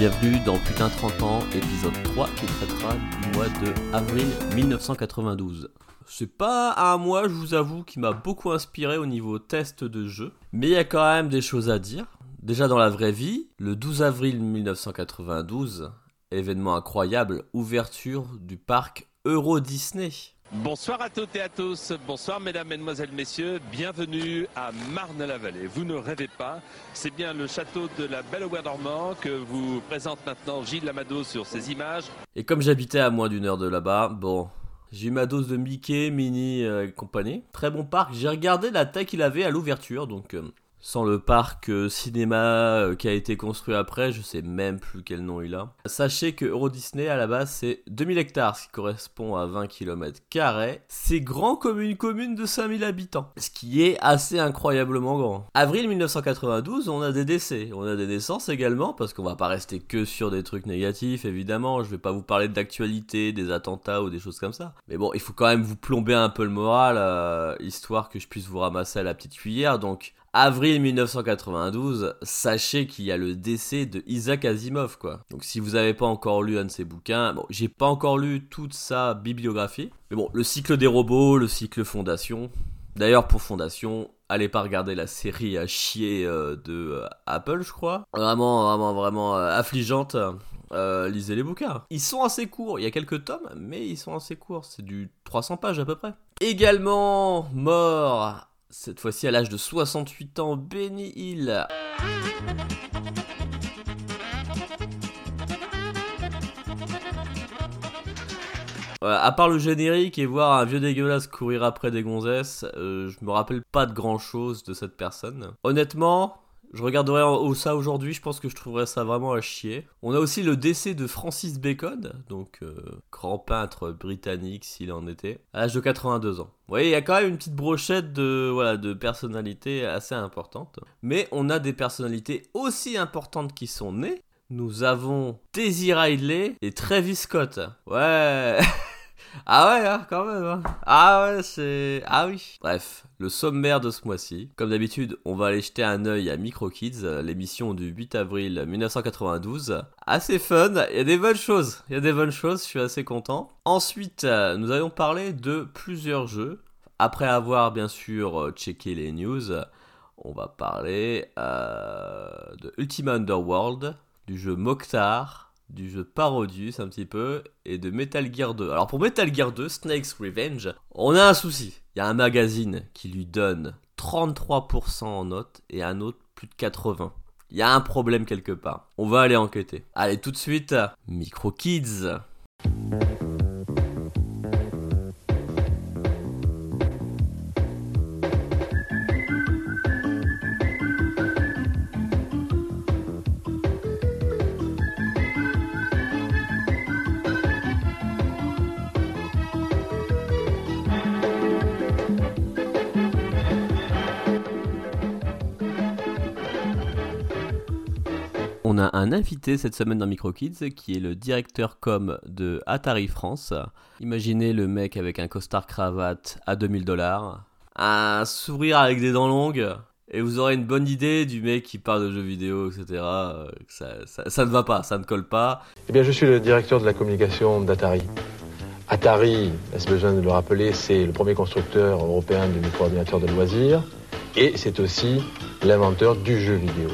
Bienvenue dans Putain 30 ans, épisode 3 qui traitera du mois de avril 1992. C'est pas un mois, je vous avoue, qui m'a beaucoup inspiré au niveau test de jeu, mais il y a quand même des choses à dire. Déjà dans la vraie vie, le 12 avril 1992, événement incroyable, ouverture du parc Euro Disney. Bonsoir à toutes et à tous, bonsoir mesdames, mesdemoiselles, messieurs, bienvenue à Marne-la-Vallée. Vous ne rêvez pas, c'est bien le château de la Belle au dormant que vous présente maintenant Gilles Lamado sur ces images. Et comme j'habitais à moins d'une heure de là-bas, bon, j'ai eu de Mickey, Minnie euh, et compagnie. Très bon parc, j'ai regardé la taille qu'il avait à l'ouverture, donc... euh, sans le parc euh, cinéma euh, qui a été construit après, je sais même plus quel nom il a. Sachez que Euro Disney à la base c'est 2000 hectares, ce qui correspond à 20 km. C'est grand comme une commune de 5000 habitants, ce qui est assez incroyablement grand. Avril 1992, on a des décès, on a des naissances également, parce qu'on va pas rester que sur des trucs négatifs, évidemment. Je vais pas vous parler d'actualité, des attentats ou des choses comme ça. Mais bon, il faut quand même vous plomber un peu le moral, euh, histoire que je puisse vous ramasser à la petite cuillère. Donc, Avril 1992, sachez qu'il y a le décès de Isaac Asimov, quoi. Donc si vous n'avez pas encore lu un de ses bouquins, bon, j'ai pas encore lu toute sa bibliographie, mais bon, le cycle des robots, le cycle Fondation. D'ailleurs, pour Fondation, allez pas regarder la série à chier euh, de euh, Apple, je crois. Vraiment, vraiment, vraiment euh, affligeante. Lisez les bouquins. Ils sont assez courts, il y a quelques tomes, mais ils sont assez courts. C'est du 300 pages à peu près. Également mort cette fois-ci à l'âge de 68 ans, Benny Hill. Ouais, à part le générique et voir un vieux dégueulasse courir après des gonzesses, euh, je me rappelle pas de grand chose de cette personne. Honnêtement, je regarderai ça aujourd'hui, je pense que je trouverais ça vraiment à chier. On a aussi le décès de Francis Bacon, donc euh, grand peintre britannique s'il en était, à l'âge de 82 ans. Vous voyez, il y a quand même une petite brochette de, voilà, de personnalités assez importantes. Mais on a des personnalités aussi importantes qui sont nées. Nous avons Daisy Ridley et Travis Scott. Ouais Ah ouais, hein, quand même. hein. Ah ouais, c'est... Ah oui. Bref, le sommaire de ce mois-ci. Comme d'habitude, on va aller jeter un œil à Micro Kids, l'émission du 8 avril 1992. Assez fun, il y a des bonnes choses. Il y a des bonnes choses, je suis assez content. Ensuite, nous allons parler de plusieurs jeux. Après avoir bien sûr checké les news, on va parler euh, de Ultima Underworld, du jeu Mokhtar, du jeu Parodius un petit peu, et de Metal Gear 2. Alors pour Metal Gear 2, Snake's Revenge, on a un souci. Il y a un magazine qui lui donne 33% en note et un autre plus de 80%. Il y a un problème quelque part. On va aller enquêter. Allez tout de suite, Micro Kids. Un invité cette semaine dans Micro Kids qui est le directeur com de Atari France. Imaginez le mec avec un costard cravate à 2000 dollars, un sourire avec des dents longues, et vous aurez une bonne idée du mec qui parle de jeux vidéo, etc. euh, ça- ça ne va pas, ça ne colle pas. Eh bien, je suis le directeur de la communication d'Atari. Atari, est-ce besoin de le rappeler, c'est le premier constructeur européen de micro-ordinateurs de loisirs et c'est aussi l'inventeur du jeu vidéo.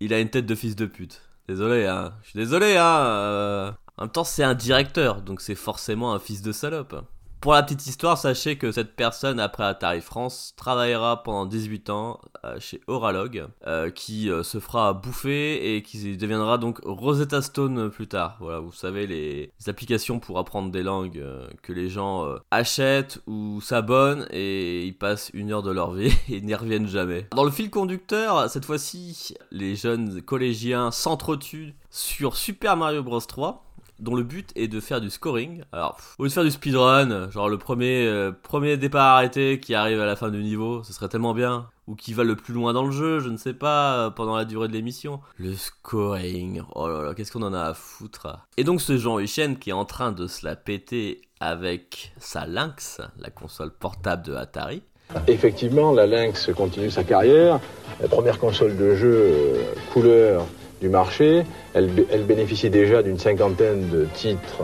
Il a une tête de fils de pute. Désolé, hein. Je suis désolé, hein. euh. En même temps, c'est un directeur, donc c'est forcément un fils de salope. Pour la petite histoire, sachez que cette personne, après Atari France, travaillera pendant 18 ans euh, chez Oralog, euh, qui euh, se fera bouffer et qui deviendra donc Rosetta Stone plus tard. Voilà, vous savez, les, applications pour apprendre des langues que les gens achètent ou s'abonnent et ils passent une heure de leur vie et n'y reviennent jamais. Dans le fil conducteur, cette fois-ci, les jeunes collégiens s'entretuent sur Super Mario Bros 3 dont le but est de faire du scoring. Alors, au lieu de faire du speedrun, genre le premier, euh, premier départ arrêté qui arrive à la fin du niveau, ce serait tellement bien. Ou qui va le plus loin dans le jeu, je ne sais pas, euh, pendant la durée de l'émission. Le scoring, oh là là, qu'est-ce qu'on en a à foutre. Et donc ce Jean Huchen qui est en train de se la péter avec sa Lynx, la console portable de Atari. Effectivement, la Lynx continue sa carrière. La première console de jeu euh, couleur marché. Elle, bénéficie déjà d'une cinquantaine de titres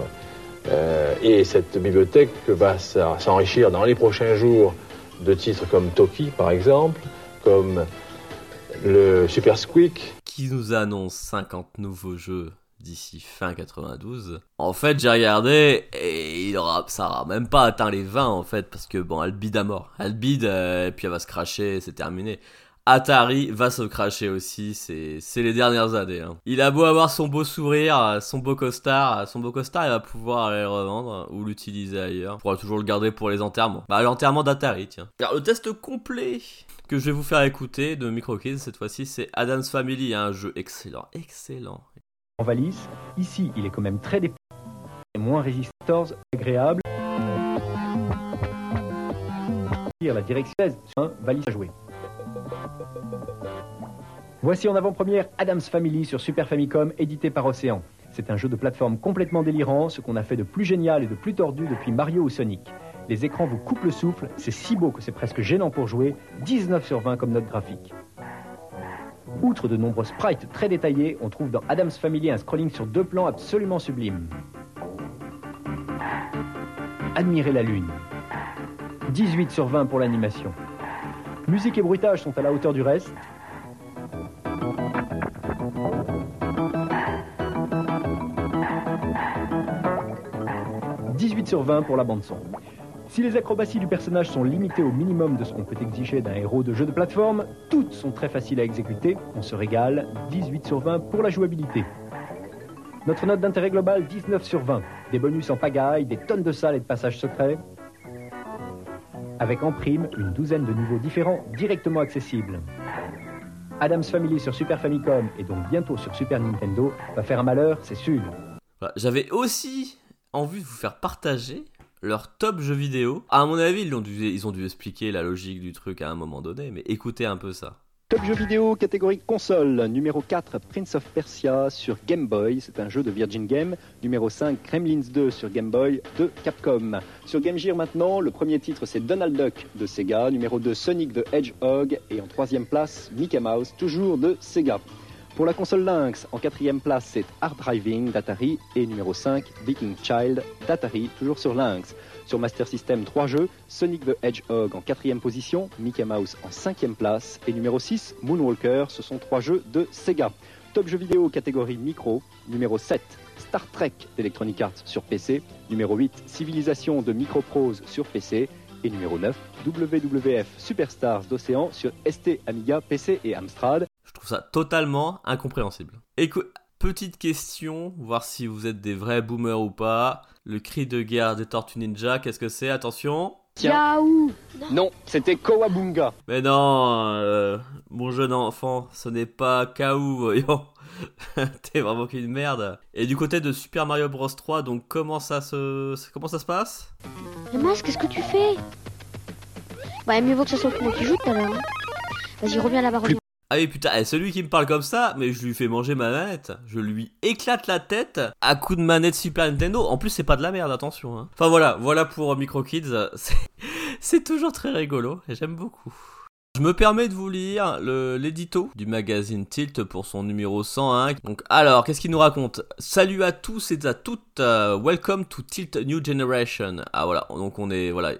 euh, et cette bibliothèque va s'enrichir dans les prochains jours de titres comme Toki par exemple, comme le Super Squeak. Qui nous annonce 50 nouveaux jeux d'ici fin 92. En fait, j'ai regardé et il aura, ça aura même pas atteint les 20 en fait, parce que bon, elle bide à mort. Elle bide et puis elle va se cracher, c'est terminé. Atari va se cracher aussi, c'est les dernières années. Hein. Il a beau avoir son beau sourire, son beau costard, son beau costard, il va pouvoir aller le revendre ou l'utiliser ailleurs. Il pourra toujours le garder pour les enterrements. Bah, l'enterrement d'Atari, tiens. Alors, le test complet que je vais vous faire écouter de MicroKids cette fois-ci, c'est Adam's Family, un jeu excellent, excellent. En valise, ici, il est quand même très et moins résistant, agréable. La direction 16, valise à jouer. Voici en avant-première Adam's Family sur Super Famicom, édité par Océan. C'est un jeu de plateforme complètement délirant, ce qu'on a fait de plus génial et de plus tordu depuis Mario ou Sonic. Les écrans vous coupent le souffle, c'est si beau que c'est presque gênant pour jouer, 19 sur 20 comme note graphique. Outre de nombreux sprites très détaillés, on trouve dans Adam's Family un scrolling sur deux plans absolument sublime. Admirez la lune. 18 sur 20 pour l'animation. Musique et bruitage sont à la hauteur du reste. « 18 sur 20 pour la bande-son. Si les acrobaties du personnage sont limitées au minimum de ce qu'on peut exiger d'un héros de jeu de plateforme, toutes sont très faciles à exécuter, on se régale, 18 sur 20 pour la jouabilité. Notre note d'intérêt global, 19 sur 20. Des bonus en pagaille, des tonnes de salles et de passages secrets, avec en prime une douzaine de niveaux différents directement accessibles. Adam's Family sur Super Famicom et donc bientôt sur Super Nintendo va faire un malheur, c'est sûr. J'avais aussi envie de vous faire partager leur top jeux vidéo. À mon avis, ils ont dû expliquer la logique du truc à un moment donné, mais écoutez un peu ça. Top jeu vidéo catégorie console, numéro 4 Prince of Persia sur Game Boy, c'est un jeu de Virgin Game. Numéro 5 Kremlins 2 sur Game Boy de Capcom. Sur Game Gear maintenant, le premier titre c'est Donald Duck de Sega, numéro 2 Sonic the Hedgehog et en troisième place Mickey Mouse, toujours de Sega. Pour la console Lynx, en quatrième place c'est Hard Driving d'Atari et numéro 5 Viking Child d'Atari, toujours sur Lynx. Sur Master System, 3 jeux, Sonic the Hedgehog en quatrième position, Mickey Mouse en cinquième place et numéro 6, Moonwalker, ce sont trois jeux de Sega. Top jeux vidéo catégorie micro, numéro 7, Star Trek d'Electronic Arts sur PC, numéro 8, Civilisation de Microprose sur PC et numéro 9, WWF Superstars d'Océan sur ST, Amiga, PC et Amstrad. Je trouve ça totalement incompréhensible. Écoute, petite question, voir si vous êtes des vrais boomers ou pas. Le cri de guerre des Tortues Ninja, qu'est-ce que c'est? Attention Yaou Non, c'était Kowabunga. Mais non, euh, mon jeune enfant, ce n'est pas Kaou, voyons. T'es vraiment qu'une merde. Et du côté de Super Mario Bros 3, donc comment ça se, comment ça se passe? Mais qu'est-ce que tu fais? Bah, mieux vaut que ce soit moi qui joue tout à l'heure. Hein. Vas-y, reviens là-bas, reviens. Ah oui putain, eh, celui qui me parle comme ça, mais je lui fais manger ma manette, je lui éclate la tête à coup de manette Super Nintendo. En plus c'est pas de la merde, attention. Hein. Enfin voilà, voilà pour Micro Kids, c'est toujours très rigolo et j'aime beaucoup. Je me permets de vous lire l'édito du magazine Tilt pour son numéro 101. Donc alors, qu'est-ce qu'il nous raconte? Salut à tous et à toutes, euh, welcome to Tilt New Generation. Ah voilà, donc on est voilà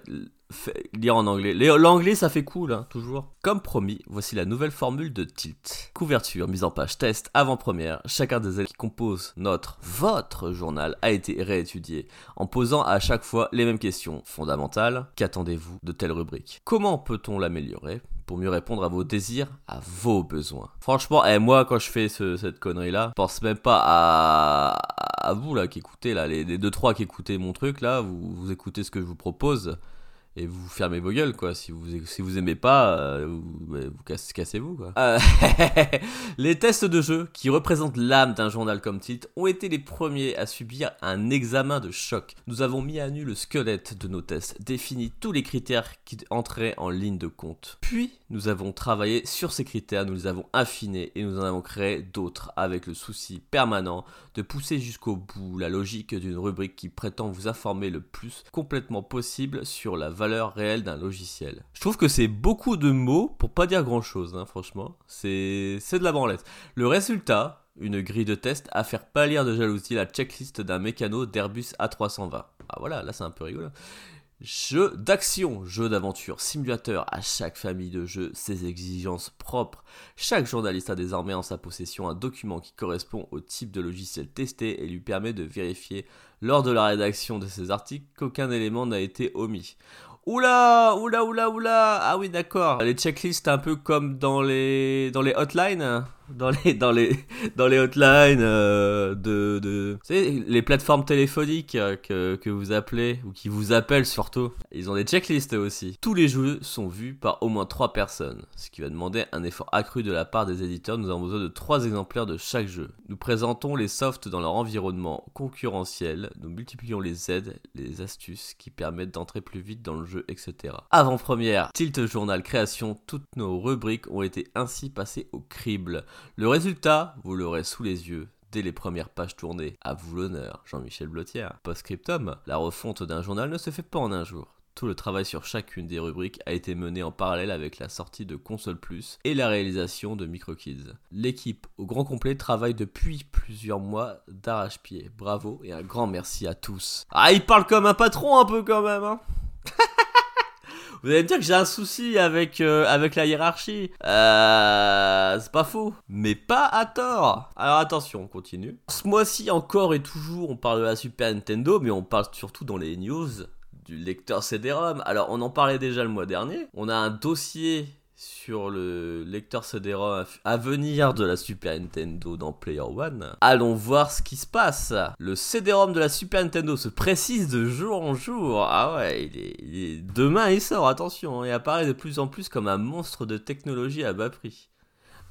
lire en anglais. L'anglais, ça fait cool, hein, toujours. Comme promis, voici la nouvelle formule de Tilt. Couverture, mise en page, test, avant-première. Chacun des élèves qui composent notre, votre journal a été réétudié en posant à chaque fois les mêmes questions fondamentales. Qu'attendez-vous de telle rubrique? Comment peut-on l'améliorer? Pour mieux répondre à vos désirs, à vos besoins. Franchement, eh, moi quand je fais cette connerie là, je pense même pas à, vous là qui écoutez là, les, deux trois qui écoutez mon truc là, vous écoutez ce que je vous propose et vous fermez vos gueules quoi. Si vous si vous aimez pas euh, vous, vous cassez, vous quoi. Euh, les tests de jeu qui représentent l'âme d'un journal comme titre ont été les premiers à subir un examen de choc. Nous avons mis à nu le squelette de nos tests défini tous les critères qui entraient en ligne de compte. Puis nous avons travaillé sur ces critères nous les avons affinés et nous en avons créé d'autres avec le souci permanent de pousser jusqu'au bout la logique d'une rubrique qui prétend vous informer le plus complètement possible sur la valeur réelle d'un logiciel. Je trouve que c'est beaucoup de mots pour pas dire grand chose, hein, franchement. C'est de la branlette. Le résultat, une grille de test à faire pâlir de jalousie la checklist d'un mécano d'Airbus A320. Ah voilà, là c'est un peu rigolo. Jeu d'action, jeu d'aventure, simulateur, à chaque famille de jeux ses exigences propres. Chaque journaliste a désormais en sa possession un document qui correspond au type de logiciel testé et lui permet de vérifier lors de la rédaction de ses articles qu'aucun élément n'a été omis. Oula, oula, oula, oula. Ah oui, d'accord. Les checklists un peu comme dans les dans les hotlines, dans les dans les dans les hotlines euh, de de les plateformes téléphoniques euh, que que vous appelez ou qui vous appellent surtout. Ils ont des checklists aussi. Tous les jeux sont vus par au moins trois personnes, ce qui va demander un effort accru de la part des éditeurs. Nous avons besoin de trois exemplaires de chaque jeu. Nous présentons les softs dans leur environnement concurrentiel. Nous multiplions les aides, les astuces qui permettent d'entrer plus vite dans le jeu, etc. Avant-première, Tilt Journal Création, toutes nos rubriques ont été ainsi passées au crible. Le résultat, vous l'aurez sous les yeux dès les premières pages tournées. À vous l'honneur, Jean-Michel Blotière. Post-scriptum, la refonte d'un journal ne se fait pas en un jour. Tout le travail sur chacune des rubriques a été mené en parallèle avec la sortie de Console Plus et la réalisation de MicroKids. L'équipe au grand complet travaille depuis plusieurs mois d'arrache-pied. Bravo et un grand merci à tous. Ah, il parle comme un patron un peu quand même, hein Vous allez me dire que j'ai un souci avec, euh, avec la hiérarchie. Euh, c'est pas faux. Mais pas à tort. Alors attention, on continue. Ce mois-ci encore et toujours, on parle de la Super Nintendo, mais on parle surtout dans les news du lecteur CD-ROM. Alors on en parlait déjà le mois dernier. On a un dossier sur le lecteur CD-ROM à venir de la Super Nintendo dans Player One. Allons voir ce qui se passe. Le CD-ROM de la Super Nintendo se précise de jour en jour. Ah ouais, il est, demain il sort, attention, et apparaît de plus en plus comme un monstre de technologie à bas prix.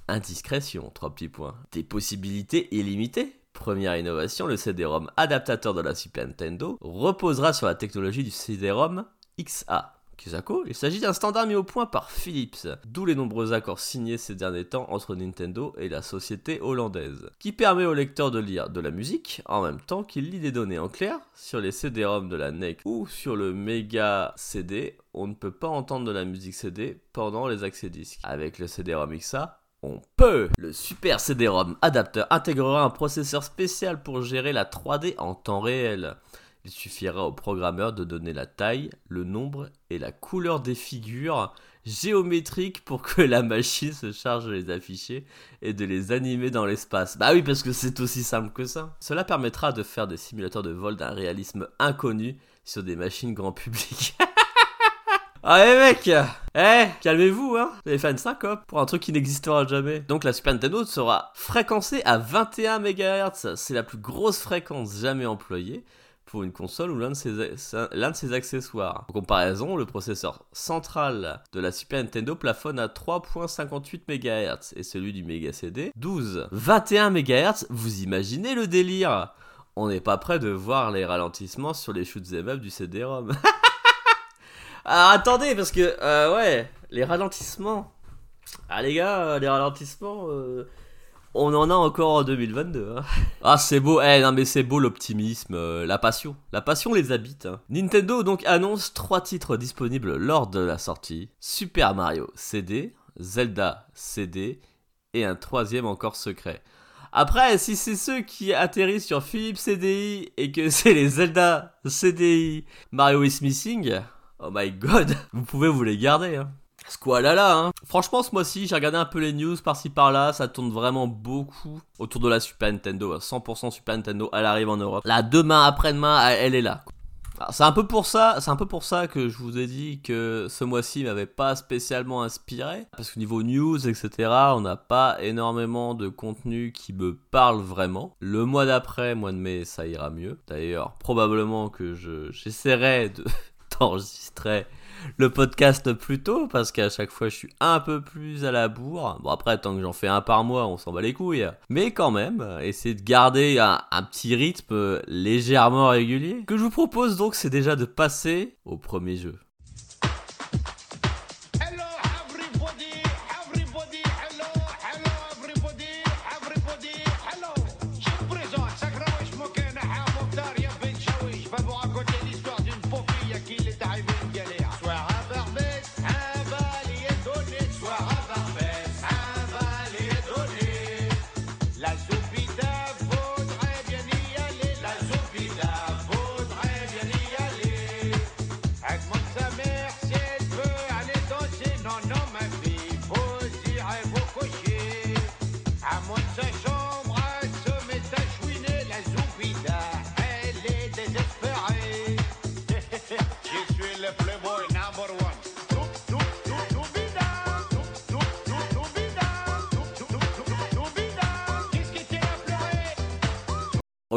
Indiscrétion, trois petits points. Des possibilités illimitées. Première innovation, le CD-ROM adaptateur de la Super Nintendo reposera sur la technologie du CD-ROM XA. Il s'agit d'un standard mis au point par Philips, d'où les nombreux accords signés ces derniers temps entre Nintendo et la société hollandaise, qui permet au lecteur de lire de la musique en même temps qu'il lit des données en clair sur les CD-ROM de la NEC ou sur le Mega CD. On ne peut pas entendre de la musique CD pendant les accès disques. Avec le CD-ROM XA, on peut Le Super CD-ROM adapteur intégrera un processeur spécial pour gérer la 3D en temps réel. Il suffira au programmeur de donner la taille, le nombre et la couleur des figures géométriques pour que la machine se charge de les afficher et de les animer dans l'espace. Bah oui, parce que c'est aussi simple que ça. Cela permettra de faire des simulateurs de vol d'un réalisme inconnu sur des machines grand public. Allez mec Eh, calmez-vous hein Vous allez faire une syncope pour un truc qui n'existera jamais. Donc la Super Nintendo sera fréquencée à 21 MHz. C'est la plus grosse fréquence jamais employée pour une console ou l'un de de ses accessoires. En comparaison, le processeur central de la Super Nintendo plafonne à 3.58 MHz et celui du Mega CD 12. 21 MHz, vous imaginez le délire On n'est pas prêt de voir les ralentissements sur les shoots et du CD-ROM. Alors attendez, parce que, euh, ouais, les ralentissements. Ah les gars, euh, les ralentissements, euh, on en a encore en 2022. hein. Ah c'est beau, eh non mais c'est beau l'optimisme, euh, la passion. La passion les habite. hein. Nintendo donc annonce trois titres disponibles lors de la sortie. Super Mario CD, Zelda CD et un troisième encore secret. Après, si c'est ceux qui atterrissent sur Philips CDI et que c'est les Zelda CDI Mario is Missing, oh my god, vous pouvez vous les garder. Hein. Squalala, hein. Franchement, ce mois-ci, j'ai regardé un peu les news par-ci par-là. Ça tourne vraiment beaucoup autour de la Super Nintendo. 100% Super Nintendo, elle arrive en Europe. Là, demain, après-demain, elle est là. C'est un peu pour ça, c'est un peu pour ça que je vous ai dit que ce mois-ci m'avait pas spécialement inspiré, parce que niveau news, etc., on n'a pas énormément de contenu qui me parle vraiment. Le mois d'après, mois de mai, ça ira mieux. D'ailleurs, probablement que je j'essaierai de d'enregistrer le podcast plus tôt parce qu'à chaque fois je suis un peu plus à la bourre. Bon après tant que j'en fais un par mois on s'en bat les couilles. Mais quand même, euh, essayer de garder un, petit rythme légèrement régulier. Que je vous propose donc c'est déjà de passer au premier jeu.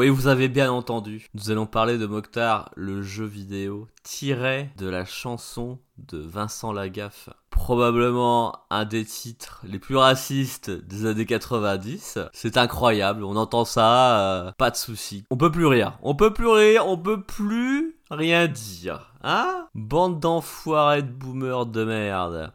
Oui, vous avez bien entendu. Nous allons parler de Mokhtar, le jeu vidéo tiré de la chanson de Vincent Lagaffe. Probablement un des titres les plus racistes des années 90. C'est incroyable, on entend ça, euh, pas de souci. On peut plus rire, on peut plus rire, on peut plus rien dire. Hein? Bande d'enfoirés de boomers de merde.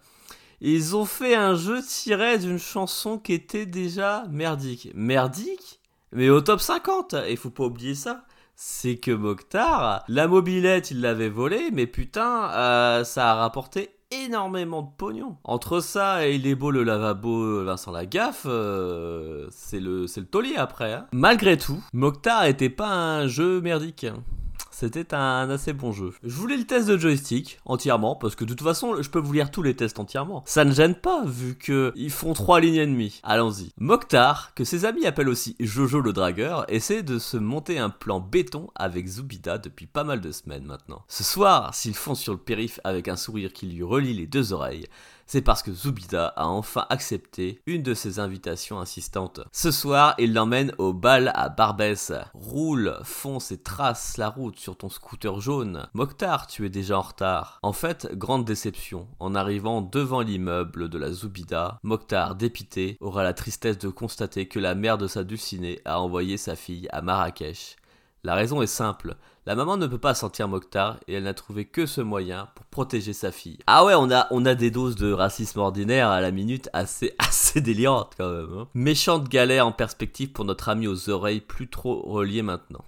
Ils ont fait un jeu tiré d'une chanson qui était déjà merdique. Merdique? Mais au top 50 Et faut pas oublier ça c'est que Mokhtar, la mobilette, il l'avait volée, mais putain, euh, ça a rapporté énormément de pognon. Entre ça et il est beau le lavabo Vincent Lagaffe, euh, c'est le, le taulier après. hein. Malgré tout, Mokhtar était pas un jeu merdique. C'était un assez bon jeu. Je voulais le test de joystick entièrement parce que de toute façon, je peux vous lire tous les tests entièrement. Ça ne gêne pas vu que ils font trois lignes et demie. Allons-y. Mokhtar, que ses amis appellent aussi Jojo le dragueur, essaie de se monter un plan béton avec Zubida depuis pas mal de semaines maintenant. Ce soir, s'il fonce sur le périph avec un sourire qui lui relie les deux oreilles, c'est parce que Zubida a enfin accepté une de ses invitations insistantes. Ce soir, il l'emmène au bal à Barbès. Roule, fonce et trace la route sur ton scooter jaune. Mokhtar, tu es déjà en retard. En fait, grande déception. En arrivant devant l'immeuble de la Zubida, Mokhtar, dépité, aura la tristesse de constater que la mère de sa dulcinée a envoyé sa fille à Marrakech. La raison est simple. La maman ne peut pas sentir Mokhtar et elle n'a trouvé que ce moyen pour protéger sa fille. Ah ouais, on a, des doses de racisme ordinaire à la minute assez, assez délirantes quand même. hein. Méchante galère en perspective pour notre ami aux oreilles plus trop reliées maintenant.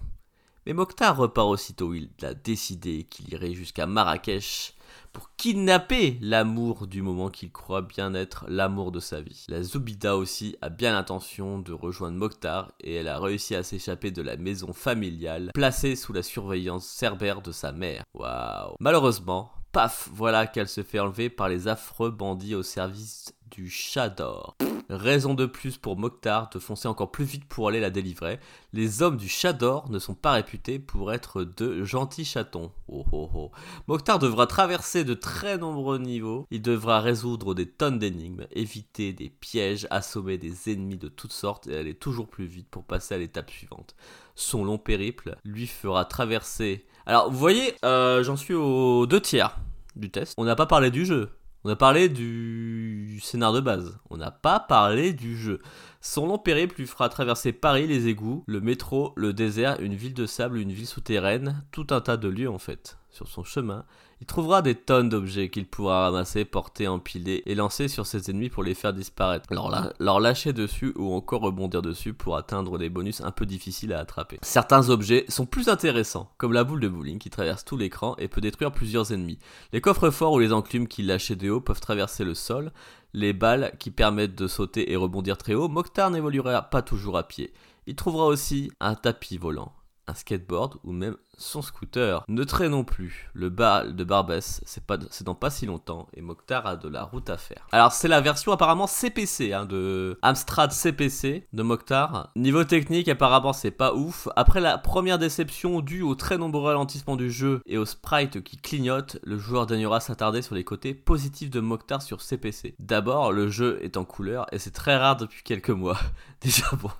Mais Mokhtar repart aussitôt, il a décidé qu'il irait jusqu'à Marrakech pour kidnapper l'amour du moment qu'il croit bien être l'amour de sa vie. La Zoubida aussi a bien l'intention de rejoindre Mokhtar et elle a réussi à s'échapper de la maison familiale placée sous la surveillance cerbère de sa mère. Waouh. Malheureusement, paf, voilà qu'elle se fait enlever par les affreux bandits au service du chat d'or. Raison de plus pour Mokhtar de foncer encore plus vite pour aller la délivrer. Les hommes du chat d'or ne sont pas réputés pour être de gentils chatons. Oh oh oh. Mokhtar devra traverser de très nombreux niveaux. Il devra résoudre des tonnes d'énigmes, éviter des pièges, assommer des ennemis de toutes sortes et aller toujours plus vite pour passer à l'étape suivante. Son long périple lui fera traverser. Alors vous voyez, euh, j'en suis aux deux tiers du test. On n'a pas parlé du jeu. On a parlé du scénar de base. On n'a pas parlé du jeu. Son long périple lui fera traverser Paris, les égouts, le métro, le désert, une ville de sable, une ville souterraine, tout un tas de lieux en fait. Sur son chemin, il trouvera des tonnes d'objets qu'il pourra ramasser, porter, empiler et lancer sur ses ennemis pour les faire disparaître. Leur, leur lâcher dessus ou encore rebondir dessus pour atteindre des bonus un peu difficiles à attraper. Certains objets sont plus intéressants, comme la boule de bowling qui traverse tout l'écran et peut détruire plusieurs ennemis. Les coffres forts ou les enclumes qui lâchés de haut peuvent traverser le sol. Les balles qui permettent de sauter et rebondir très haut. Mokhtar n'évoluera pas toujours à pied. Il trouvera aussi un tapis volant, un skateboard ou même son scooter. Ne traînons plus. Le bal de Barbès, c'est dans pas si longtemps et Mokhtar a de la route à faire. Alors c'est la version apparemment CPC hein, de Amstrad CPC de Mokhtar. Niveau technique, apparemment c'est pas ouf. Après la première déception due aux très nombreux ralentissements du jeu et aux sprites qui clignotent, le joueur daignera s'attarder sur les côtés positifs de Mokhtar sur CPC. D'abord, le jeu est en couleur et c'est très rare depuis quelques mois. Déjà bon.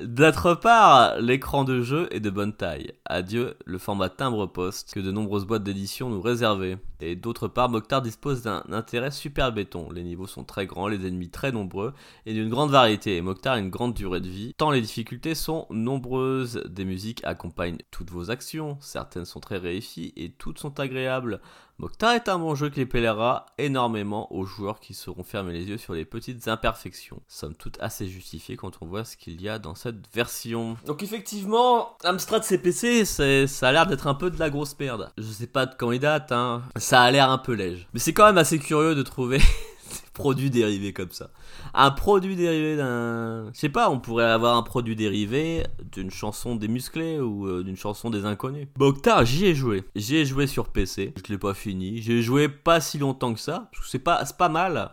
D'autre part, l'écran de jeu est de bonne taille. Adieu le format timbre-poste que de nombreuses boîtes d'édition nous réservaient. Et d'autre part, Mokhtar dispose d'un intérêt super béton. Les niveaux sont très grands, les ennemis très nombreux et d'une grande variété. Et Mokhtar a une grande durée de vie, tant les difficultés sont nombreuses. Des musiques accompagnent toutes vos actions, certaines sont très réussies et toutes sont agréables. Mokhtar est un bon jeu qui plaira énormément aux joueurs qui seront fermés les yeux sur les petites imperfections. Somme toute assez justifié quand on voit ce qu'il y a dans cette version. Donc effectivement, Amstrad CPC, ça a l'air d'être un peu de la grosse merde. Je sais pas de quand il date, hein. ça a l'air un peu léger. Mais c'est quand même assez curieux de trouver des produits dérivés comme ça. Un produit dérivé d'un... Je sais pas, on pourrait avoir un produit dérivé d'une chanson des musclés ou euh, d'une chanson des inconnus. Mokhtar, j'y ai joué. J'y ai joué sur PC. Je l'ai pas fini. J'ai joué pas si longtemps que ça. C'est pas mal.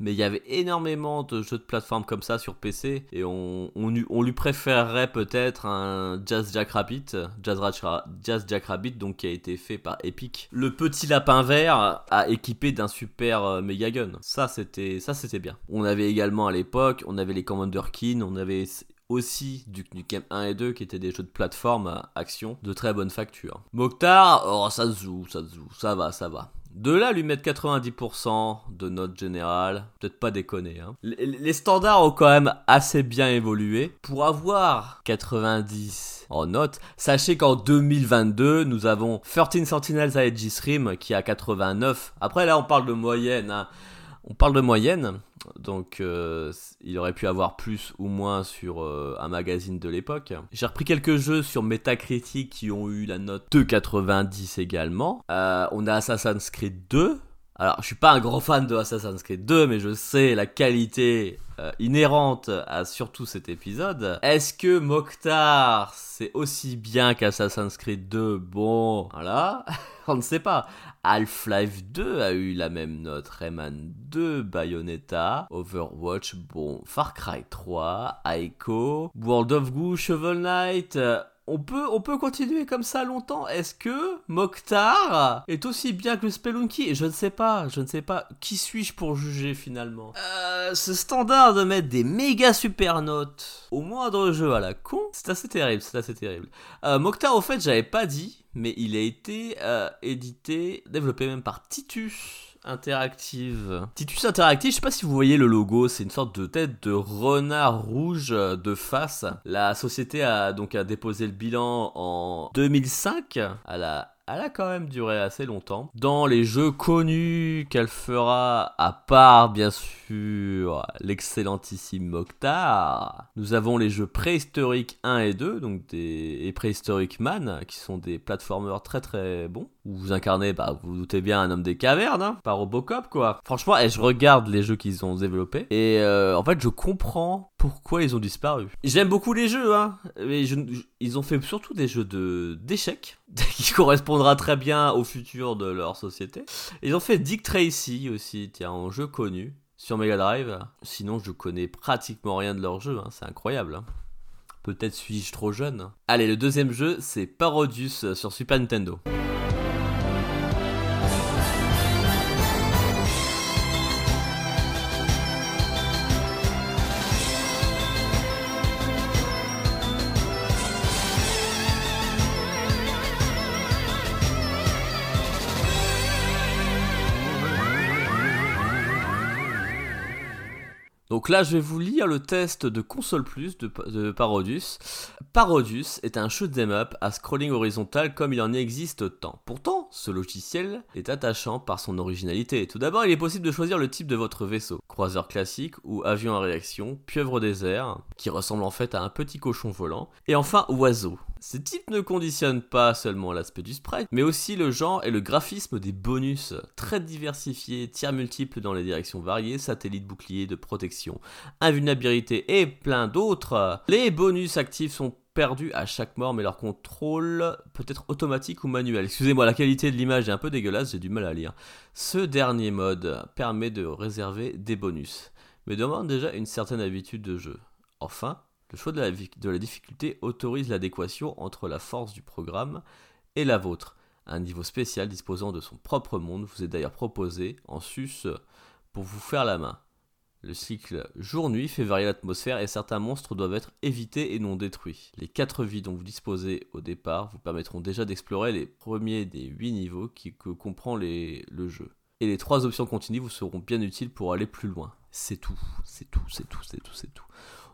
Mais il y avait énormément de jeux de plateforme comme ça sur PC. Et on, on, lui- préférerait peut-être un Jazz Jack Rabbit. Jazz, Ra- Jazz Jack Rabbit, donc qui a été fait par Epic. Le petit lapin vert a équipé d'un super euh, méga gun. Ça, c'était, bien. On avait également à l'époque, on avait les Commander Keen, on avait aussi Duke Nukem 1 et 2 qui étaient des jeux de plateforme euh, action de très bonne facture. Mokhtar, oh ça se joue, ça se joue, ça va, ça va. De là, lui mettre 90% de note générale, peut-être pas déconner. Hein. Les, standards ont quand même assez bien évolué. Pour avoir 90 en note, sachez qu'en 2022, nous avons 13 Sentinels à Edge Rim qui a 89. Après là, on parle de moyenne. hein. On parle de moyenne, donc euh, il aurait pu avoir plus ou moins sur euh, un magazine de l'époque. J'ai repris quelques jeux sur Metacritic qui ont eu la note de 90 également. Euh, on a Assassin's Creed 2. Alors, je suis pas un grand fan de Assassin's Creed 2, mais je sais la qualité euh, inhérente à surtout cet épisode. Est-ce que Mokhtar c'est aussi bien qu'Assassin's Creed 2 Bon, voilà, on ne sait pas. Half-Life 2 a eu la même note, Rayman 2, Bayonetta, Overwatch, bon, Far Cry 3, Aiko, World of Goo, Shovel Knight. On peut, on peut continuer comme ça longtemps. Est-ce que Mokhtar est aussi bien que Spelunky? Je ne sais pas, je ne sais pas. Qui suis-je pour juger finalement euh, Ce standard de mettre des méga super notes au moindre jeu à la con, c'est assez terrible, c'est assez terrible. Euh, Mokhtar, au fait, j'avais pas dit, mais il a été euh, édité, développé même par Titus. Interactive. Titus Interactive, je sais pas si vous voyez le logo, c'est une sorte de tête de renard rouge de face. La société a donc déposé le bilan en 2005. Elle a elle a quand même duré assez longtemps. Dans les jeux connus qu'elle fera, à part bien sûr l'excellentissime Mokhtar, nous avons les jeux préhistoriques 1 et 2, donc des et Prehistoric Man, qui sont des platformers très très bons. Où vous incarnez, bah, vous vous doutez bien, un homme des cavernes, hein, par Robocop quoi. Franchement, et je regarde les jeux qu'ils ont développés, et euh, en fait, je comprends pourquoi ils ont disparu. J'aime beaucoup les jeux, hein, mais ils ont fait surtout des jeux d'échecs qui correspondra très bien au futur de leur société. Ils ont fait Dick Tracy aussi, tiens, un jeu connu sur Mega Drive. Sinon, je connais pratiquement rien de leur jeu, hein, c'est incroyable. hein. Peut-être suis-je trop jeune. Allez, le deuxième jeu, c'est Parodius sur Super Nintendo. Donc là, je vais vous lire le test de Console Plus de, de Parodius. Parodius est un shoot'em up à scrolling horizontal comme il en existe tant. Pourtant, ce logiciel est attachant par son originalité. Tout d'abord, il est possible de choisir le type de votre vaisseau. Croiseur classique ou avion à réaction, pieuvre désert, qui ressemble en fait à un petit cochon volant. Et enfin, oiseau. Ces types ne conditionnent pas seulement l'aspect du sprite, mais aussi le genre et le graphisme des bonus, très diversifiés, tirs multiples dans les directions variées, satellites boucliers de protection, invulnérabilité et plein d'autres. Les bonus actifs sont perdus à chaque mort, mais leur contrôle peut être automatique ou manuel. Excusez-moi, la qualité de l'image est un peu dégueulasse, j'ai du mal à lire. Ce dernier mode permet de réserver des bonus, mais demande déjà une certaine habitude de jeu. Enfin, le choix de la, difficulté autorise l'adéquation entre la force du programme et la vôtre. Un niveau spécial disposant de son propre monde vous est d'ailleurs proposé en sus pour vous faire la main. Le cycle jour-nuit fait varier l'atmosphère et certains monstres doivent être évités et non détruits. Les 4 vies dont vous disposez au départ vous permettront déjà d'explorer les premiers des 8 niveaux que comprend le jeu. Et les 3 options continues vous seront bien utiles pour aller plus loin. C'est tout, c'est tout, c'est tout, c'est tout, c'est tout.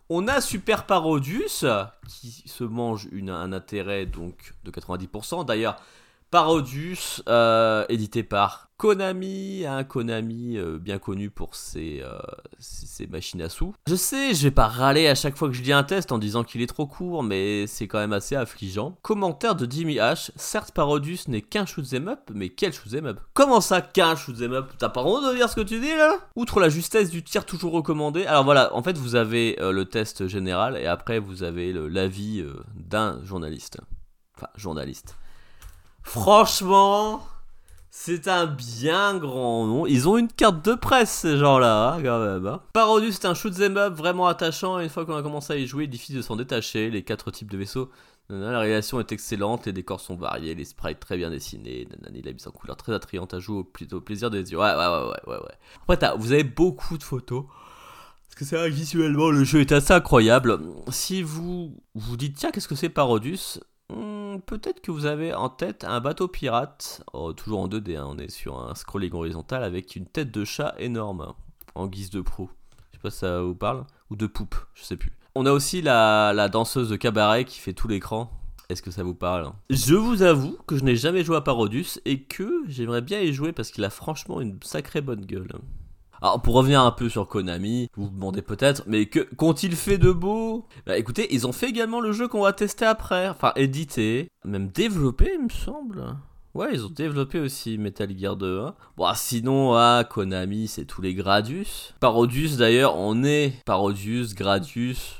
On a Super Parodius qui se mange un intérêt donc de 90%. D'ailleurs, Parodius, euh, édité par Konami, un Konami euh, bien connu pour ses, euh, ses, machines à sous. Je sais, je vais pas râler à chaque fois que je lis un test en disant qu'il est trop court, mais c'est quand même assez affligeant. Commentaire de Jimmy H. Certes, Parodius n'est qu'un shoot'em up, mais quel shoot'em up? Comment ça, qu'un shoot'em up? T'as pas honte de dire ce que tu dis là? Outre la justesse du tir toujours recommandé, alors voilà, en fait vous avez euh, le test général et après vous avez l'avis d'un journaliste. Enfin, journaliste. Franchement, c'est un bien grand nom. Ils ont une carte de presse, ces gens-là, hein, quand même. hein. Parodius, c'est un shoot'em up vraiment attachant. Une fois qu'on a commencé à y jouer, il est difficile de s'en détacher. Les quatre types de vaisseaux. La réalisation est excellente, les décors sont variés, les sprites très bien dessinés, nanana, la mise en couleur très attrayante à jouer au, au plaisir des yeux. Ouais, ouais, ouais, ouais, ouais. Après, vous avez beaucoup de photos. Parce que c'est vrai visuellement, le jeu est assez incroyable. Si vous vous dites, tiens, qu'est-ce que c'est Parodius? Hmm, Peut-être que vous avez en tête un bateau pirate, oh, toujours en 2D, hein, on est sur un scrolling horizontal avec une tête de chat énorme en guise de proue. Je sais pas si ça vous parle, ou de poupe, je sais plus. On a aussi la, la danseuse de cabaret qui fait tout l'écran. Est-ce que ça vous parle? Je vous avoue que je n'ai jamais joué à Parodius et que j'aimerais bien y jouer parce qu'il a franchement une sacrée bonne gueule. Alors pour revenir un peu sur Konami, vous vous demandez peut-être, mais qu'ont-ils fait de beau? Bah écoutez, ils ont fait également le jeu qu'on va tester après, enfin édité, même développé il me semble. Ouais, ils ont développé aussi Metal Gear 2. Hein. Bon, ah, sinon, ah, Konami, c'est tous les Gradius. Parodius, d'ailleurs, on est Parodius, Gradius.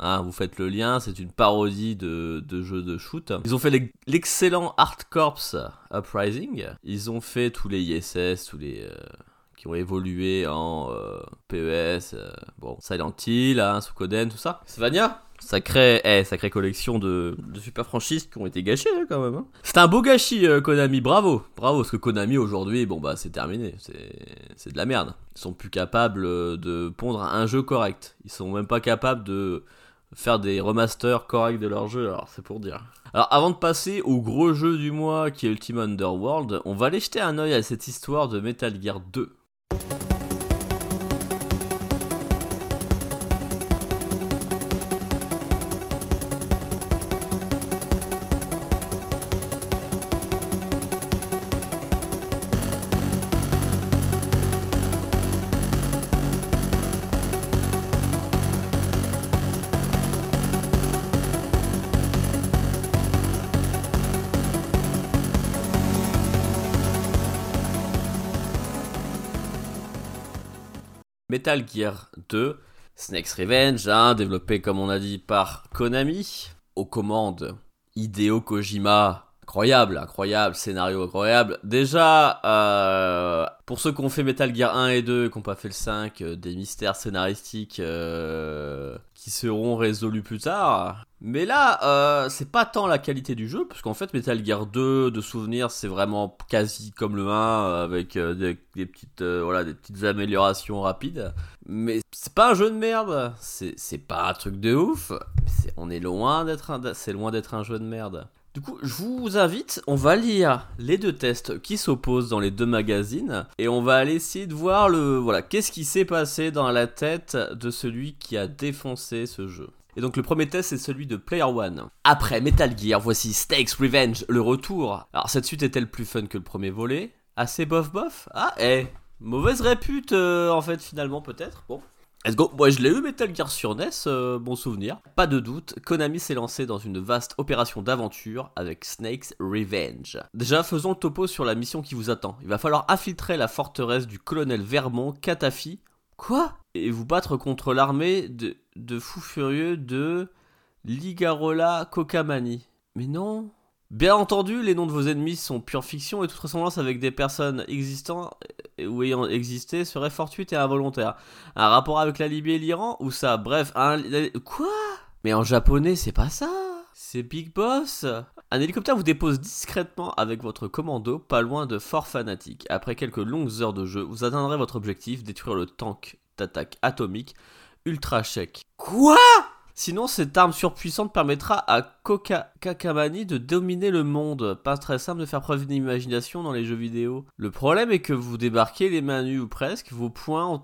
Hein, vous faites le lien, c'est une parodie de, jeu de shoot. Ils ont fait l'excellent Art Corps Uprising. Ils ont fait tous les ISS, tous les... euh, qui ont évolué en euh, PES, euh, bon, Silent Hill, hein, Suikoden, tout ça. Svania Sacrée, eh, sacrée collection de, de super franchises qui ont été gâchées hein, quand même. hein. C'est un beau gâchis euh, Konami, bravo, bravo, parce que Konami aujourd'hui, bon bah c'est terminé, c'est de la merde. Ils sont plus capables de pondre un jeu correct. Ils sont même pas capables de faire des remasters corrects de leur jeu, alors c'est pour dire. Alors avant de passer au gros jeu du mois qui est Ultima Underworld, on va aller jeter un oeil à cette histoire de Metal Gear 2. you Metal Gear 2, Snake's Revenge, hein, développé comme on a dit par Konami, aux commandes Hideo Kojima. Incroyable, incroyable, scénario incroyable. Déjà, euh, pour ceux qui ont fait Metal Gear 1 et 2 et qui n'ont pas fait le 5, euh, des mystères scénaristiques euh, qui seront résolus plus tard. Mais là, euh, c'est pas tant la qualité du jeu, parce qu'en fait, Metal Gear 2, de souvenir, c'est vraiment quasi comme le 1, euh, avec euh, des, petites, voilà, des petites améliorations rapides. Mais c'est pas un jeu de merde, c'est pas un truc de ouf. on est loin d'être un, c'est loin d'être un jeu de merde. Du coup, je vous invite, on va lire les deux tests qui s'opposent dans les deux magazines et on va aller essayer de voir le voilà, qu'est-ce qui s'est passé dans la tête de celui qui a défoncé ce jeu. Et donc le premier test c'est celui de Player One. Après Metal Gear, voici Stakes Revenge, le retour. Alors cette suite est-elle plus fun que le premier volet? Assez bof bof? Ah, eh, mauvaise répute euh, en fait finalement peut-être. Bon. Let's go. Moi, je l'ai eu Metal Gear sur NES, euh, bon souvenir. Pas de doute, Konami s'est lancé dans une vaste opération d'aventure avec Snake's Revenge. Déjà, faisons le topo sur la mission qui vous attend. Il va falloir infiltrer la forteresse du colonel Vermont Katafi. Quoi? Et vous battre contre l'armée de, de fous furieux de Ligarola Kokamani. Mais non. Bien entendu, les noms de vos ennemis sont pure fiction et toute ressemblance avec des personnes existant euh, ou ayant existé serait fortuite et involontaire. Un rapport avec la Libye et l'Iran Ou ça? Bref, un... Quoi? Mais en japonais, c'est pas ça C'est Big Boss Un hélicoptère vous dépose discrètement avec votre commando pas loin de Fort Fanatic. Après quelques longues heures de jeu, vous atteindrez votre objectif, détruire le tank d'attaque atomique Ultra Check. Quoi? Sinon, cette arme surpuissante permettra à Koka Kakamani de dominer le monde. Pas très simple de faire preuve d'imagination dans les jeux vidéo. Le problème est que vous débarquez les mains nues ou presque, vos poings ont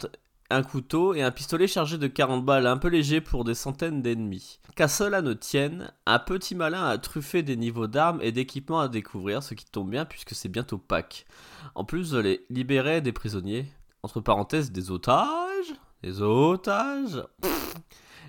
un couteau et un pistolet chargé de 40 balles, un peu léger pour des centaines d'ennemis. Qu'à cela ne tienne, un petit malin a truffé des niveaux d'armes et d'équipements à découvrir, ce qui tombe bien puisque c'est bientôt Pâques. En plus de les libérer des prisonniers, entre parenthèses des otages, des otages,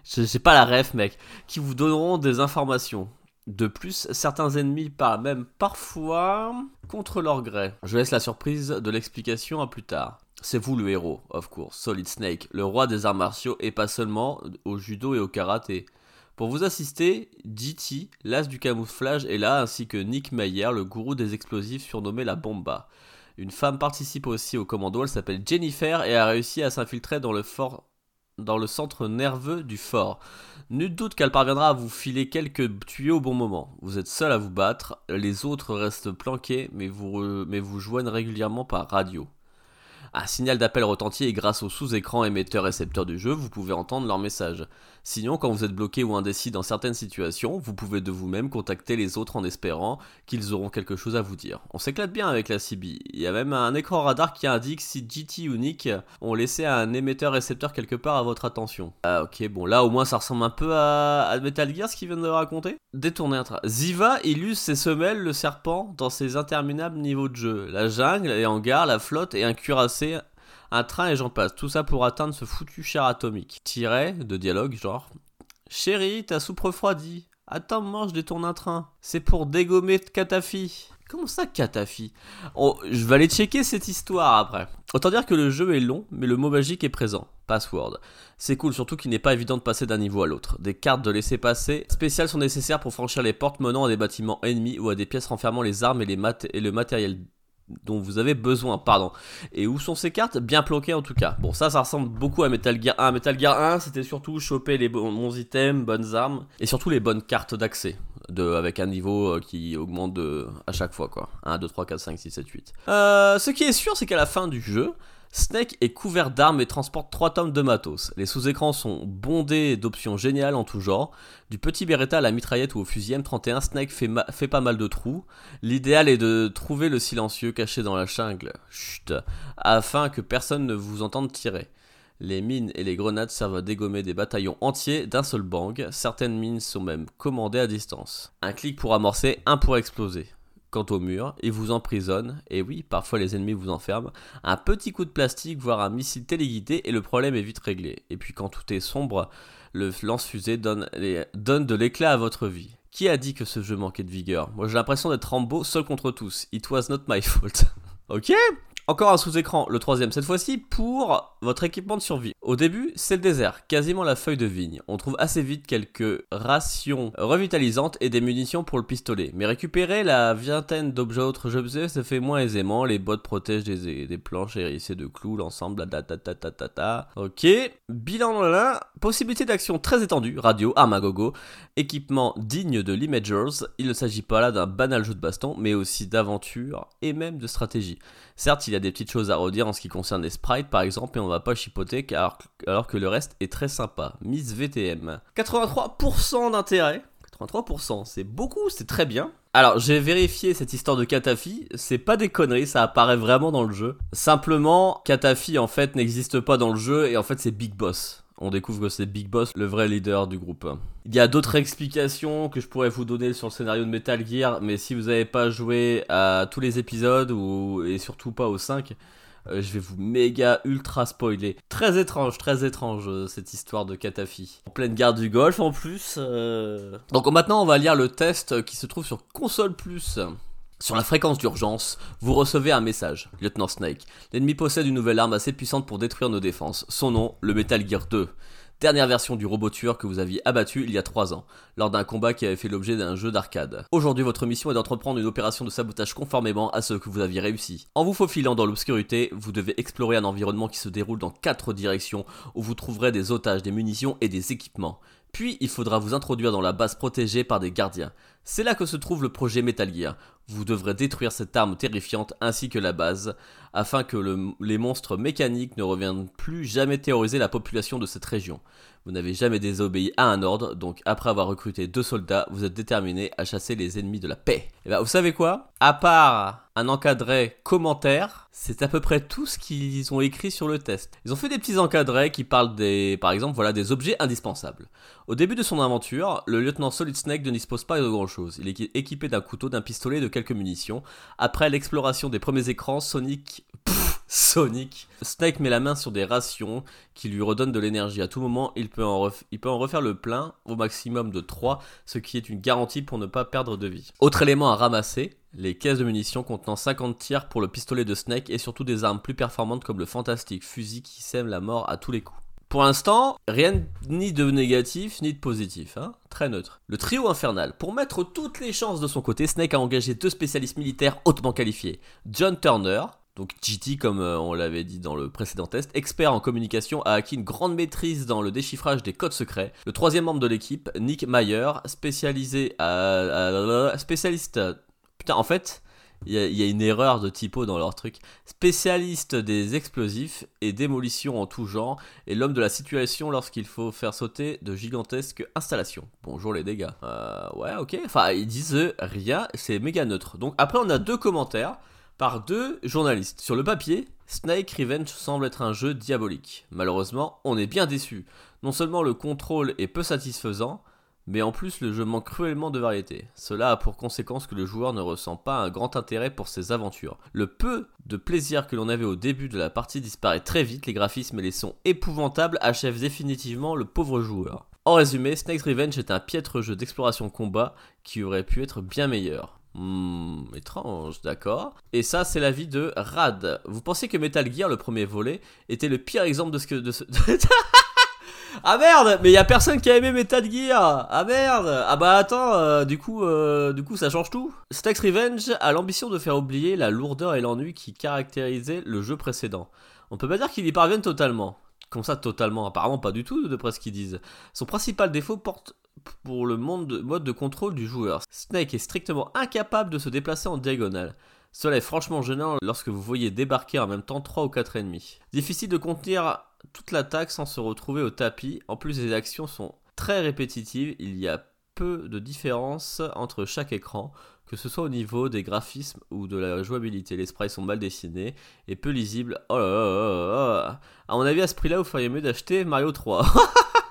je sais pas la ref mec, qui vous donneront des informations. De plus, certains ennemis parlent même parfois contre leur gré. Je laisse la surprise de l'explication à plus tard. C'est vous le héros, of course, Solid Snake, le roi des arts martiaux et pas seulement au judo et au karaté. Pour vous assister, GT, l'as du camouflage, est là, ainsi que Nick Mayer, le gourou des explosifs surnommé la Bomba. Une femme participe aussi au commando, elle s'appelle Jennifer et a réussi à s'infiltrer dans le fort dans le centre nerveux du fort. Nul doute qu'elle parviendra à vous filer quelques tuyaux au bon moment. Vous êtes seul à vous battre, les autres restent planqués, mais vous, re- mais vous joignent régulièrement par radio. Un signal d'appel retentit et grâce au sous-écran émetteur-récepteur du jeu, vous pouvez entendre leur message. Sinon, quand vous êtes bloqué ou indécis dans certaines situations, vous pouvez de vous-même contacter les autres en espérant qu'ils auront quelque chose à vous dire. On s'éclate bien avec la CB. Il y a même un écran radar qui indique si GT ou Nick ont laissé un émetteur-récepteur quelque part à votre attention. Ah ok, bon là au moins ça ressemble un peu à, Metal Gear ce qu'il vient de raconter. Détourner un train. Ziva illustre ses semelles, le serpent, dans ses interminables niveaux de jeu. La jungle, les hangars, la flotte et un cuirassé un train et j'en passe. Tout ça pour atteindre ce foutu char atomique. Tiret de dialogue, genre Chérie, ta soupe refroidie. Attends, maman, je détourne un train. C'est pour dégommer Katafi. Comment ça, Katafi? Oh, Je vais aller checker cette histoire après. Autant dire que le jeu est long, mais le mot magique est présent. Password. C'est cool, surtout qu'il n'est pas évident de passer d'un niveau à l'autre. Des cartes de laisser passer spéciales sont nécessaires pour franchir les portes menant à des bâtiments ennemis ou à des pièces renfermant les armes et, les mat- et le matériel dont vous avez besoin, pardon. Et où sont ces cartes? Bien planquées en tout cas. Bon, ça, ça ressemble beaucoup à Metal Gear 1. Metal Gear 1, c'était surtout choper les bons items, bonnes armes, et surtout les bonnes cartes d'accès. Avec un niveau euh, qui augmente de, à chaque fois, quoi. 1, 2, 3, 4, 5, 6, 7, 8. Euh, ce qui est sûr, c'est qu'à la fin du jeu, Snake est couvert d'armes et transporte 3 tomes de matos. Les sous-écrans sont bondés d'options géniales en tout genre. Du petit Beretta à la mitraillette ou au fusil M31, Snake fait pas mal de trous. L'idéal est de trouver le silencieux caché dans la jungle, chut, afin que personne ne vous entende tirer. Les mines et les grenades servent à dégommer des bataillons entiers d'un seul bang. Certaines mines sont même commandées à distance. Un clic pour amorcer, un pour exploser. Quant au mur, il vous emprisonne, et oui, parfois les ennemis vous enferment, un petit coup de plastique, voire un missile téléguidé, et le problème est vite réglé. Et puis quand tout est sombre, le lance-fusée donne, donne de l'éclat à votre vie. Qui a dit que ce jeu manquait de vigueur? Moi j'ai l'impression d'être Rambo seul contre tous. It was not my fault. ok? Encore un sous-écran, le troisième cette fois-ci, pour votre équipement de survie. Au début, c'est le désert, quasiment la feuille de vigne. On trouve assez vite quelques rations revitalisantes et des munitions pour le pistolet. Mais récupérer la vingtaine d'objets autres objets se fait moins aisément. Les bottes protègent des, planches hérissées de clous, l'ensemble, la ta ta ta ta ta. Ok. Bilan là, possibilité d'action très étendue, radio, arme à équipement digne de l'Imagers. Il ne s'agit pas là d'un banal jeu de baston, mais aussi d'aventure et même de stratégie. Certes, il y a des petites choses à redire en ce qui concerne les sprites par exemple, et on va pas chipoter car, alors que le reste est très sympa. Miss VTM. 83% d'intérêt. 83%, c'est beaucoup, c'est très bien. Alors, j'ai vérifié cette histoire de Katafi, c'est pas des conneries, ça apparaît vraiment dans le jeu. Simplement, Katafi en fait n'existe pas dans le jeu et en fait c'est Big Boss. On découvre que c'est Big Boss, le vrai leader du groupe. Il y a d'autres explications que je pourrais vous donner sur le scénario de Metal Gear, mais si vous n'avez pas joué à tous les épisodes ou et surtout pas aux 5, euh, je vais vous méga ultra spoiler. Très étrange, très étrange euh, cette histoire de Katafi. En pleine gare du Golfe en plus. euh. Donc maintenant on va lire le test qui se trouve sur Console Plus. Sur la fréquence d'urgence, vous recevez un message. Lieutenant Snake, l'ennemi possède une nouvelle arme assez puissante pour détruire nos défenses. Son nom, le Metal Gear 2. Dernière version du robot tueur que vous aviez abattu il y a 3 ans, lors d'un combat qui avait fait l'objet d'un jeu d'arcade. Aujourd'hui, votre mission est d'entreprendre une opération de sabotage conformément à ce que vous aviez réussi. En vous faufilant dans l'obscurité, vous devez explorer un environnement qui se déroule dans 4 directions, où vous trouverez des otages, des munitions et des équipements. Puis, il faudra vous introduire dans la base protégée par des gardiens. C'est là que se trouve le projet Metal Gear. Vous devrez détruire cette arme terrifiante ainsi que la base, afin que le- les monstres mécaniques ne reviennent plus jamais terroriser la population de cette région. Vous n'avez jamais désobéi à un ordre, donc après avoir recruté deux soldats, vous êtes déterminé à chasser les ennemis de la paix. Et bah, vous savez quoi? À part un encadré commentaire, c'est à peu près tout ce qu'ils ont écrit sur le test. Ils ont fait des petits encadrés qui parlent des, par exemple, voilà, des objets indispensables. Au début de son aventure, le lieutenant Solid Snake ne dispose pas de grand chose. Il est équipé d'un couteau, d'un pistolet et de quelques munitions. Après l'exploration des premiers écrans, Sonic. Sonic. Snake met la main sur des rations qui lui redonnent de l'énergie. À tout moment, il peut, en ref- il peut en refaire le plein au maximum de 3, ce qui est une garantie pour ne pas perdre de vie. Autre élément à ramasser, les caisses de munitions contenant 50 tirs pour le pistolet de Snake et surtout des armes plus performantes comme le fantastique fusil qui sème la mort à tous les coups. Pour l'instant, rien ni de négatif ni de positif, hein très neutre. Le trio infernal. Pour mettre toutes les chances de son côté, Snake a engagé deux spécialistes militaires hautement qualifiés. John Turner, donc GT comme euh, on l'avait dit dans le précédent test, expert en communication, a acquis une grande maîtrise dans le déchiffrage des codes secrets. Le troisième membre de l'équipe, Nick Mayer, spécialisé spécialiste. Putain, en fait, Il y, a, une erreur de typo dans leur truc. Spécialiste des explosifs et démolitions en tout genre, et l'homme de la situation lorsqu'il faut faire sauter de gigantesques installations. Bonjour les dégâts. Euh, ouais, ok. Enfin, ils disent rien, c'est méga neutre. Donc après, on a deux commentaires par deux journalistes. Sur le papier, Snake Revenge semble être un jeu diabolique. Malheureusement, on est bien déçu. Non seulement le contrôle est peu satisfaisant, mais en plus le jeu manque cruellement de variété. Cela a pour conséquence que le joueur ne ressent pas un grand intérêt pour ses aventures. Le peu de plaisir que l'on avait au début de la partie disparaît très vite, les graphismes et les sons épouvantables achèvent définitivement le pauvre joueur. En résumé, Snake's Revenge est un piètre jeu d'exploration combat qui aurait pu être bien meilleur. Hmm, étrange, d'accord. Et ça, c'est l'avis de Rad. Vous pensez que Metal Gear, le premier volet, était le pire exemple de ce que. De ce... ah merde, mais y a personne qui a aimé Metal Gear. Ah merde. Ah bah attends, euh, du coup, euh, du coup, ça change tout. Stax Revenge a l'ambition de faire oublier la lourdeur et l'ennui qui caractérisaient le jeu précédent. On peut pas dire qu'il y parvienne totalement. Comme ça, totalement. Apparemment, pas du tout, d'après ce qu'ils disent. Son principal défaut porte pour le de- mode de contrôle du joueur. Snake est strictement incapable de se déplacer en diagonale. Cela est franchement gênant lorsque vous voyez débarquer en même temps 3 ou 4 ennemis. Difficile de contenir toute l'attaque sans se retrouver au tapis. En plus, les actions sont très répétitives. Il y a peu de différence entre chaque écran, que ce soit au niveau des graphismes ou de la jouabilité. Les sprites sont mal dessinés et peu lisibles. Oh. À mon avis, à ce prix-là, vous feriez mieux d'acheter Mario 3.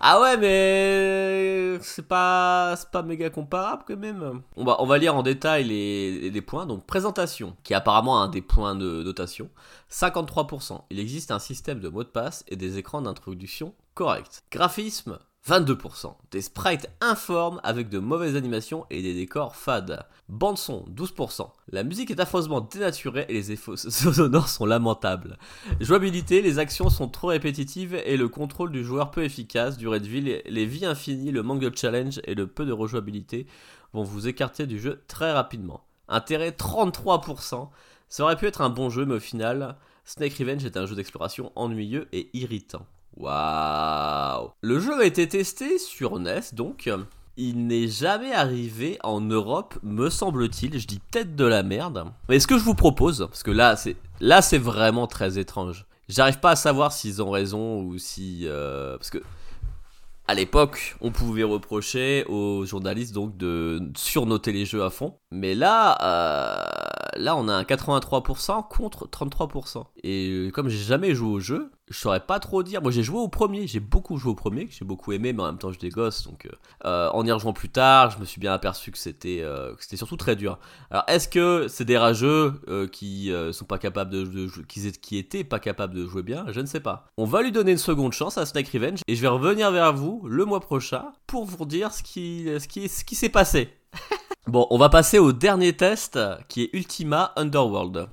Ah ouais, mais c'est pas, pas méga comparable quand même. On va, on va lire en détail les, les points. Donc, présentation, qui est apparemment un des points de notation. 53%. Il existe un système de mots de passe et des écrans d'introduction corrects. Graphisme, 22%. Des sprites informes avec de mauvaises animations et des décors fades. Bande son, 12%. La musique est affreusement dénaturée et les effets sonores sont lamentables. Jouabilité, les actions sont trop répétitives et le contrôle du joueur peu efficace. Durée de vie, les, vies infinies, le manque challenge et le peu de rejouabilité vont vous écarter du jeu très rapidement. Intérêt 33%. Ça aurait pu être un bon jeu, mais au final, Snake Revenge est un jeu d'exploration ennuyeux et irritant. Waouh Le jeu a été testé sur NES, donc il n'est jamais arrivé en Europe, me semble-t-il. Je dis peut-être de la merde. Mais ce que je vous propose, parce que là, c'est là, c'est vraiment très étrange. J'arrive pas à savoir s'ils ont raison ou si, euh, parce que à l'époque, on pouvait reprocher aux journalistes donc de surnoter les jeux à fond. Mais là, euh, là, on a un 83% contre 33%. Et euh, comme j'ai jamais joué au jeu, je saurais pas trop dire. Moi, j'ai joué au premier, j'ai beaucoup joué au premier, que j'ai beaucoup aimé, mais en même temps, je dégosse. Donc, euh, en y rejoignant plus tard, je me suis bien aperçu que c'était, surtout très dur. Alors, est-ce que c'est des rageux qui sont pas capables de, qui, qui étaient pas capables de jouer bien? Je ne sais pas. On va lui donner une seconde chance à Snake Revenge et je vais revenir vers vous le mois prochain pour vous dire ce qui, ce qui, ce qui s'est passé. Bon, on va passer au dernier test qui est Ultima Underworld.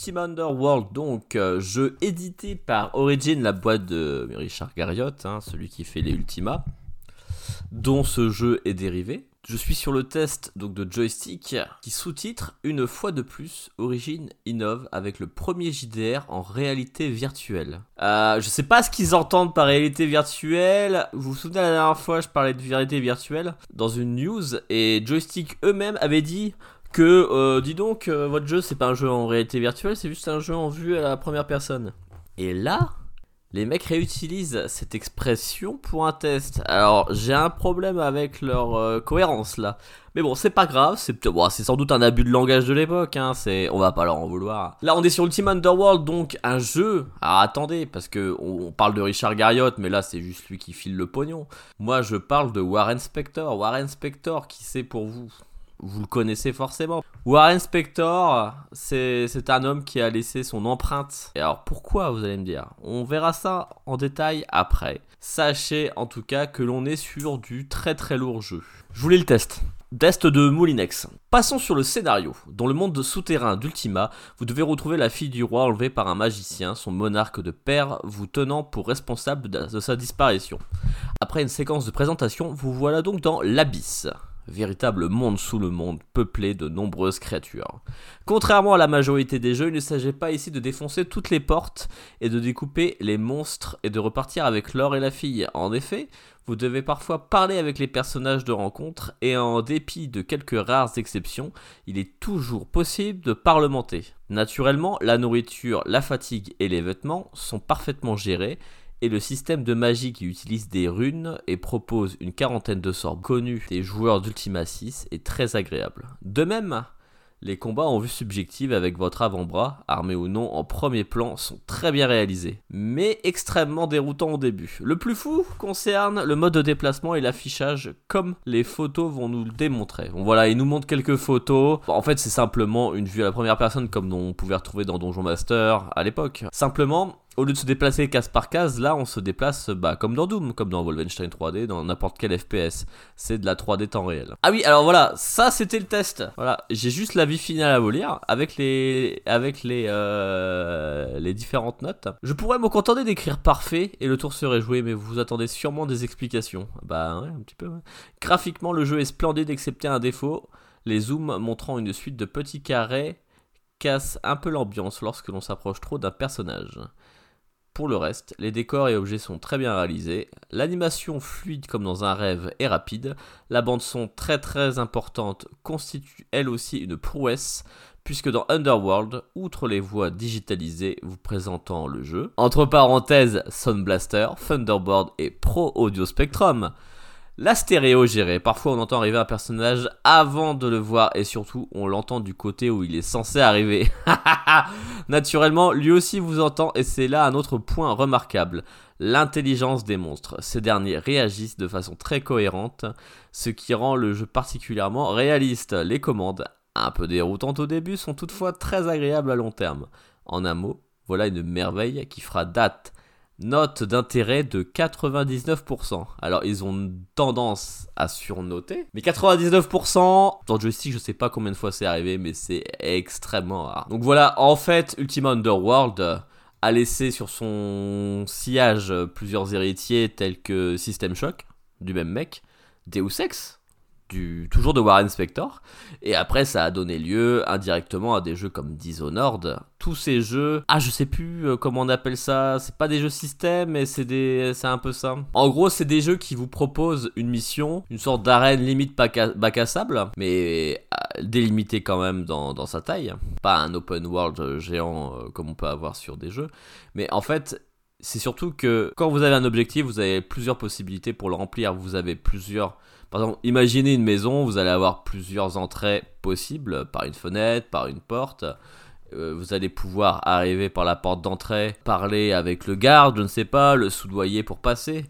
Ultima Underworld, donc euh, jeu édité par Origin, la boîte de Richard Garriott, hein, celui qui fait les Ultima, dont ce jeu est dérivé. Je suis sur le test donc de joystick qui sous-titre une fois de plus Origin innove avec le premier JDR en réalité virtuelle. Euh, je sais pas ce qu'ils entendent par réalité virtuelle. Vous vous souvenez la dernière fois je parlais de réalité virtuelle dans une news et joystick eux-mêmes avaient dit que euh, dis donc euh, votre jeu c'est pas un jeu en réalité virtuelle c'est juste un jeu en vue à la première personne. Et là les mecs réutilisent cette expression pour un test. Alors j'ai un problème avec leur euh, cohérence là. Mais bon c'est pas grave c'est bon, c'est sans doute un abus de langage de l'époque hein, c'est on va pas leur en vouloir. Là on est sur Ultima Underworld donc un jeu attendez parce que on, on parle de Richard Garriott mais là c'est juste lui qui file le pognon. Moi je parle de Warren Spector. Warren Spector qui c'est pour vous? Vous le connaissez forcément. Warren Spector, c'est un homme qui a laissé son empreinte. Et alors pourquoi, vous allez me dire? On verra ça en détail après. Sachez en tout cas que l'on est sur du très très lourd jeu. Je voulais le test. d'Est de Moulinex. Passons sur le scénario. Dans le monde souterrain d'Ultima, vous devez retrouver la fille du roi enlevée par un magicien, son monarque de père vous tenant pour responsable de sa disparition. Après une séquence de présentation, vous voilà donc dans l'Abysse. Véritable monde sous le monde, peuplé de nombreuses créatures. Contrairement à la majorité des jeux, il ne s'agit pas ici de défoncer toutes les portes et de découper les monstres et de repartir avec l'or et la fille. En effet, vous devez parfois parler avec les personnages de rencontre et en dépit de quelques rares exceptions, il est toujours possible de parlementer. Naturellement, la nourriture, la fatigue et les vêtements sont parfaitement gérés et le système de magie qui utilise des runes et propose une quarantaine de sorts connus des joueurs d'Ultima 6 est très agréable. De même, les combats en vue subjective avec votre avant-bras, armé ou non en premier plan, sont très bien réalisés, mais extrêmement déroutants au début. Le plus fou concerne le mode de déplacement et l'affichage, comme les photos vont nous le démontrer. Bon voilà, il nous montre quelques photos. En fait, c'est simplement une vue à la première personne, comme on pouvait retrouver dans Donjon Master à l'époque. Simplement, au lieu de se déplacer case par case, là on se déplace bah, comme dans Doom, comme dans Wolfenstein 3D, dans n'importe quel FPS. C'est de la 3D temps réel. Ah oui, alors voilà, ça c'était le test. Voilà, j'ai juste la vie finale à vous lire avec les avec les euh, les différentes notes. Je pourrais me contenter d'écrire parfait et le tour serait joué, mais vous attendez sûrement des explications. Bah ouais, un petit peu. Graphiquement, le jeu est splendide excepté un défaut. Les zooms montrant une suite de petits carrés cassent un peu l'ambiance lorsque l'on s'approche trop d'un personnage. Pour le reste, les décors et objets sont très bien réalisés, l'animation fluide comme dans un rêve est rapide, la bande son très très importante constitue elle aussi une prouesse, puisque dans Underworld, outre les voix digitalisées vous présentant le jeu, entre parenthèses Sound Blaster, Thunderboard et Pro Audio Spectrum, la stéréo gérée. Parfois, on entend arriver un personnage avant de le voir et surtout, on l'entend du côté où il est censé arriver. Naturellement, lui aussi vous entend et c'est là un autre point remarquable. L'intelligence des monstres. Ces derniers réagissent de façon très cohérente, ce qui rend le jeu particulièrement réaliste. Les commandes, un peu déroutantes au début, sont toutefois très agréables à long terme. En un mot, voilà une merveille qui fera date. Note d'intérêt de 99%. Alors ils ont tendance à surnoter, mais 99% dans joystick, je sais pas combien de fois c'est arrivé, mais c'est extrêmement rare. Donc voilà, en fait, Ultima Underworld a laissé sur son sillage plusieurs héritiers tels que System Shock, du même mec, Deus Ex, toujours de Warren Spector, et après ça a donné lieu indirectement à des jeux comme Dishonored. Tous ces jeux, ah je sais plus euh, comment on appelle ça, c'est pas des jeux système, mais c'est des, un peu ça. En gros, c'est des jeux qui vous proposent une mission, une sorte d'arène limite bac à, bac à sable, mais euh, délimitée quand même dans, dans sa taille. Pas un open world euh, géant comme on peut avoir sur des jeux, mais en fait c'est surtout que quand vous avez un objectif, vous avez plusieurs possibilités pour le remplir. Vous avez plusieurs. Par exemple, imaginez une maison, vous allez avoir plusieurs entrées possibles par une fenêtre, par une porte. Euh, vous allez pouvoir arriver par la porte d'entrée, parler avec le garde, je ne sais pas, le soudoyer pour passer.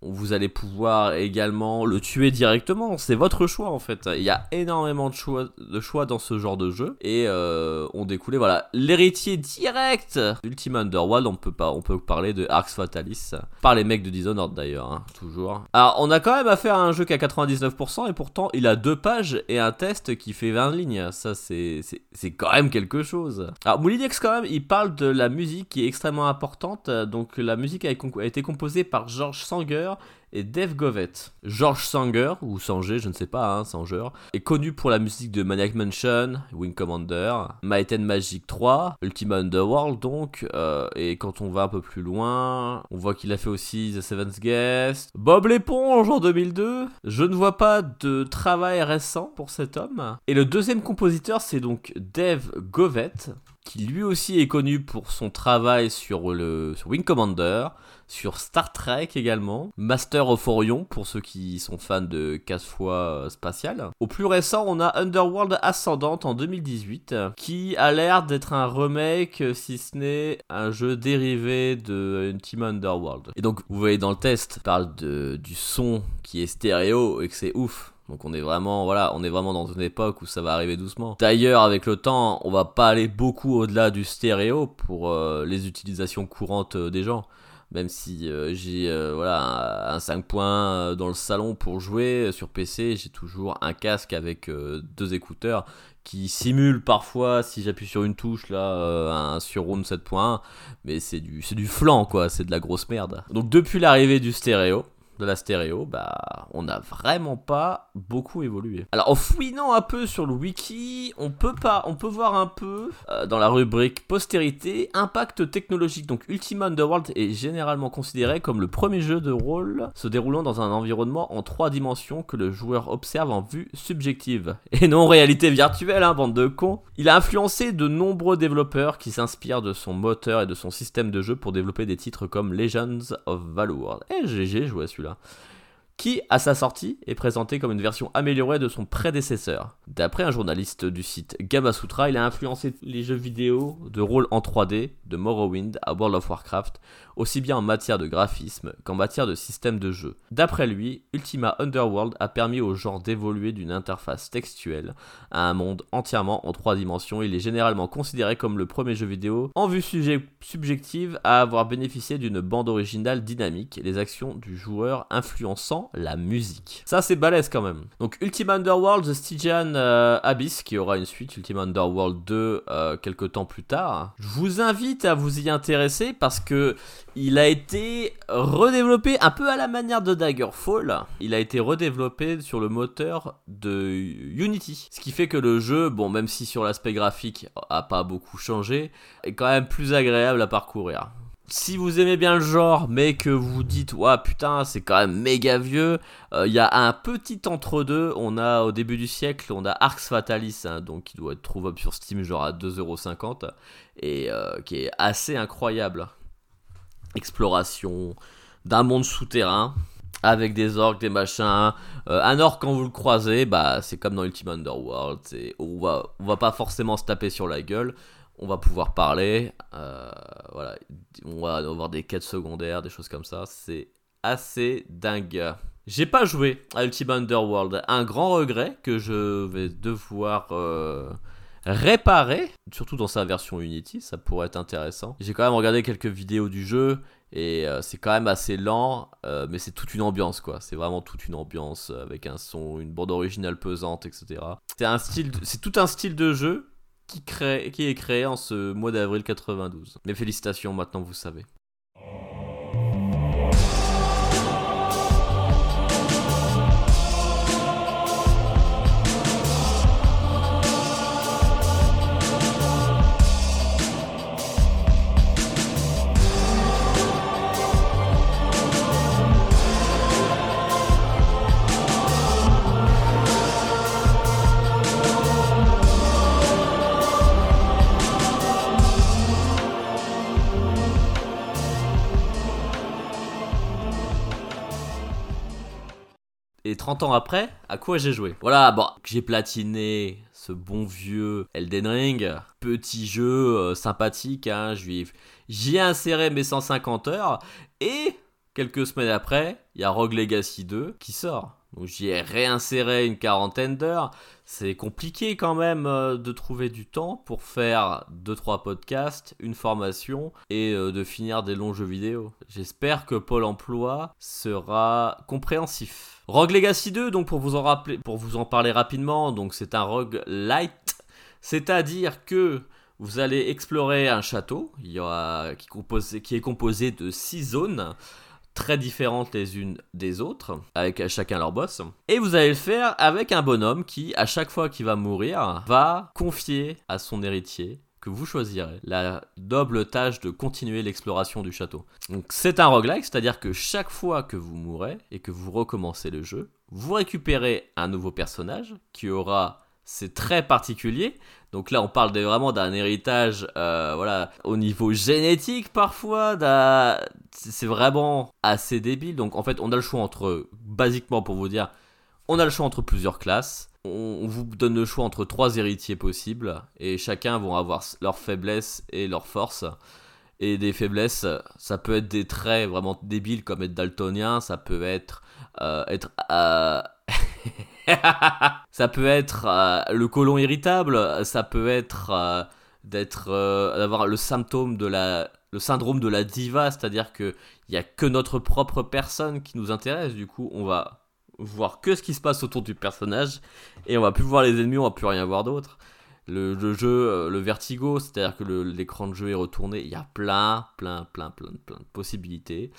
Vous allez pouvoir également le tuer directement. C'est votre choix en fait. Il y a énormément de choix, de choix dans ce genre de jeu et euh, on découlait voilà l'héritier direct d'Ultima Underworld. On peut pas, on peut parler de Arx Fatalis par les mecs de Dishonored d'ailleurs, hein, toujours. Alors on a quand même affaire à un jeu qui a 99% et pourtant il a deux pages et un test qui fait 20 lignes. Ça c'est c'est quand même quelque chose. Alors Moulinex quand même, il parle de la musique qui est extrêmement importante. Donc la musique a été composée par George Sanger et Dave Govett. George Sanger, ou Sanger, je ne sais pas, hein, Sanger, est connu pour la musique de Maniac Mansion, Wing Commander, Might Magic 3, Ultima Underworld donc, euh, et quand on va un peu plus loin, on voit qu'il a fait aussi The Seventh Guest, Bob l'éponge en 2002. Je ne vois pas de travail récent pour cet homme. Et le deuxième compositeur, c'est donc Dave Govett, qui lui aussi est connu pour son travail sur le Wing Commander, sur Star Trek également, Master of Orion pour ceux qui sont fans de casse-fois spatial. Au plus récent, on a Underworld Ascendant en 2018 qui a l'air d'être un remake si ce n'est un jeu dérivé de Ultima Underworld. Et donc vous voyez dans le test, parle du son qui est stéréo et que c'est ouf. Donc on est vraiment dans une époque où ça va arriver doucement. D'ailleurs, avec le temps, on va pas aller beaucoup au-delà du stéréo pour euh, les utilisations courantes euh, des gens. Même si euh, j'ai voilà un, un 5 points euh, dans le salon pour jouer sur PC, j'ai toujours un casque avec deux écouteurs qui simulent parfois si j'appuie sur une touche là un surround 7.1 mais c'est du c'est du flan quoi, c'est de la grosse merde. Donc depuis l'arrivée du stéréo, de la stéréo, bah on n'a vraiment pas beaucoup évolué. Alors en fouinant un peu sur le wiki, on peut pas, on peut voir un peu euh, dans la rubrique postérité impact technologique. Donc Ultima Underworld est généralement considéré comme le premier jeu de rôle se déroulant dans un environnement en trois dimensions que le joueur observe en vue subjective et non réalité virtuelle, hein, bande de cons. Il a influencé de nombreux développeurs qui s'inspirent de son moteur et de son système de jeu pour développer des titres comme Legends of Valor. Et j'ai joué à celui-là qui, à sa sortie, est présenté comme une version améliorée de son prédécesseur. D'après un journaliste du site Gamasutra, il a influencé les jeux vidéo de rôle en 3D, de Morrowind à World of Warcraft, aussi bien en matière de graphisme qu'en matière de système de jeu. D'après lui, Ultima Underworld a permis au genre d'évoluer d'une interface textuelle à un monde entièrement en trois dimensions. Il est généralement considéré comme le premier jeu vidéo en vue subjective à avoir bénéficié d'une bande originale dynamique et les actions du joueur influençant la musique. Ça c'est balèze quand même. Donc Ultima Underworld The Stygian euh, Abyss qui aura une suite Ultima Underworld 2 euh, quelques temps plus tard. Je vous invite à vous y intéresser parce que il a été redéveloppé un peu à la manière de Daggerfall. Il a été redéveloppé sur le moteur de Unity. Ce qui fait que le jeu, bon, même si sur l'aspect graphique a pas beaucoup changé, est quand même plus agréable à parcourir. Si vous aimez bien le genre, mais que vous dites, ouah putain, c'est quand même méga vieux, euh, il y a un petit entre-deux. On a au début du siècle, on a Arx Fatalis, hein, donc qui doit être trouvable sur Steam, genre à 2,50€, et euh, qui est assez incroyable exploration d'un monde souterrain avec des orques, des machins. Euh, un orc quand vous le croisez, bah c'est comme dans Ultima Underworld. On va, va pas forcément se taper sur la gueule. On va pouvoir parler. euh, voilà, on va avoir des quêtes secondaires, des choses comme ça. C'est assez dingue. J'ai pas joué à Ultima Underworld. Un grand regret que je vais devoir euh, réparer, surtout dans sa version Unity, ça pourrait être intéressant. J'ai quand même regardé quelques vidéos du jeu et euh, c'est quand même assez lent, euh, mais c'est toute une ambiance quoi. C'est vraiment toute une ambiance euh, avec un son, une bande originale pesante, etc. C'est un style, c'est tout un style de jeu qui qui est créé en ce mois d'avril 92. Mes félicitations, maintenant vous savez. 30 ans après, à quoi j'ai joué Voilà, bon, j'ai platiné ce bon vieux Elden Ring, petit jeu euh, sympathique, hein, j'y ai inséré mes 150 heures, et quelques semaines après, il y a Rogue Legacy 2 qui sort. Donc j'y ai réinséré une quarantaine d'heures. C'est compliqué quand même euh, de trouver du temps pour faire 2-3 podcasts, une formation et euh, de finir des longs jeux vidéo. J'espère que Pôle emploi sera compréhensif. Rogue Legacy 2, donc pour vous en rappeler, pour vous en parler rapidement, c'est un rogue light, c'est-à-dire que vous allez explorer un château qui, qui est composé de 6 zones très différentes les unes des autres, avec chacun leur boss. Et vous allez le faire avec un bonhomme qui, à chaque fois qu'il va mourir, va confier à son héritier que vous choisirez la noble tâche de continuer l'exploration du château. Donc c'est un roguelike, c'est-à-dire que chaque fois que vous mourrez et que vous recommencez le jeu, vous récupérez un nouveau personnage qui aura ses traits particuliers. Donc là, on parle vraiment d'un héritage, euh, voilà, au niveau génétique parfois. C'est vraiment assez débile. Donc en fait, on a le choix entre, basiquement pour vous dire, on a le choix entre plusieurs classes. On, vous donne le choix entre trois héritiers possibles et chacun vont avoir leurs faiblesses et leurs forces. Et des faiblesses, ça peut être des traits vraiment débiles comme être daltonien, ça peut être euh, être euh, ça peut être euh, le côlon irritable, ça peut être euh, d'être euh, d'avoir le symptôme de la le syndrome de la diva, c'est-à-dire que il a que notre propre personne qui nous intéresse. Du coup, on va voir que ce qui se passe autour du personnage et on va plus voir les ennemis, on va plus rien voir d'autre. Le, le jeu, le vertigo, c'est-à-dire que l'écran de jeu est retourné. Il y a plein, plein, plein, plein, plein de possibilités.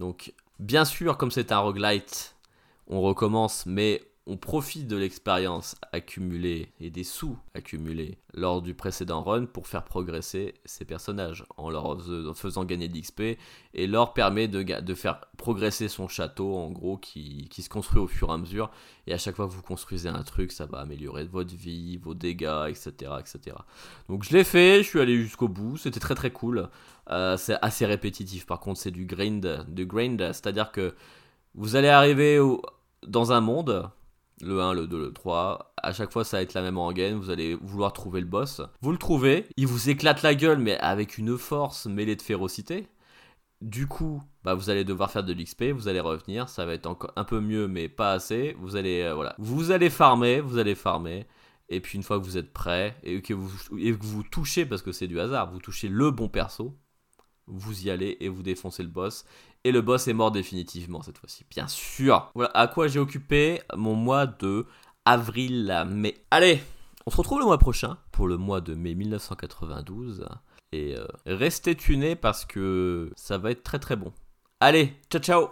Donc, bien sûr, comme c'est un roguelite, on recommence, mais on profite de l'expérience accumulée et des sous accumulés lors du précédent run pour faire progresser ces personnages en leur faisant gagner de l'XP et leur permet de, faire progresser son château en gros qui, se construit au fur et à mesure et à chaque fois que vous construisez un truc ça va améliorer votre vie, vos dégâts, etc. etc. Donc je l'ai fait, je suis allé jusqu'au bout, c'était très très cool. Euh, c'est assez répétitif par contre c'est du grind, du grind c'est à dire que vous allez arriver dans un monde le 1, le 2, le 3. À chaque fois, ça va être la même rengaine. Vous allez vouloir trouver le boss. Vous le trouvez. Il vous éclate la gueule, mais avec une force mêlée de férocité. Du coup, bah, vous allez devoir faire de l'XP. Vous allez revenir. Ça va être encore un peu mieux, mais pas assez. Vous allez, euh, voilà. Vous allez farmer. Vous allez farmer. Et puis, une fois que vous êtes prêt et que vous, et que vous touchez, parce que c'est du hasard, vous touchez le bon perso. Vous y allez et vous défoncez le boss. Et le boss est mort définitivement cette fois-ci, bien sûr. Voilà à quoi j'ai occupé mon mois de avril à mai. Allez, on se retrouve le mois prochain pour le mois de mai 1992. Et euh, restez tunés parce que ça va être très très bon. Allez, ciao ciao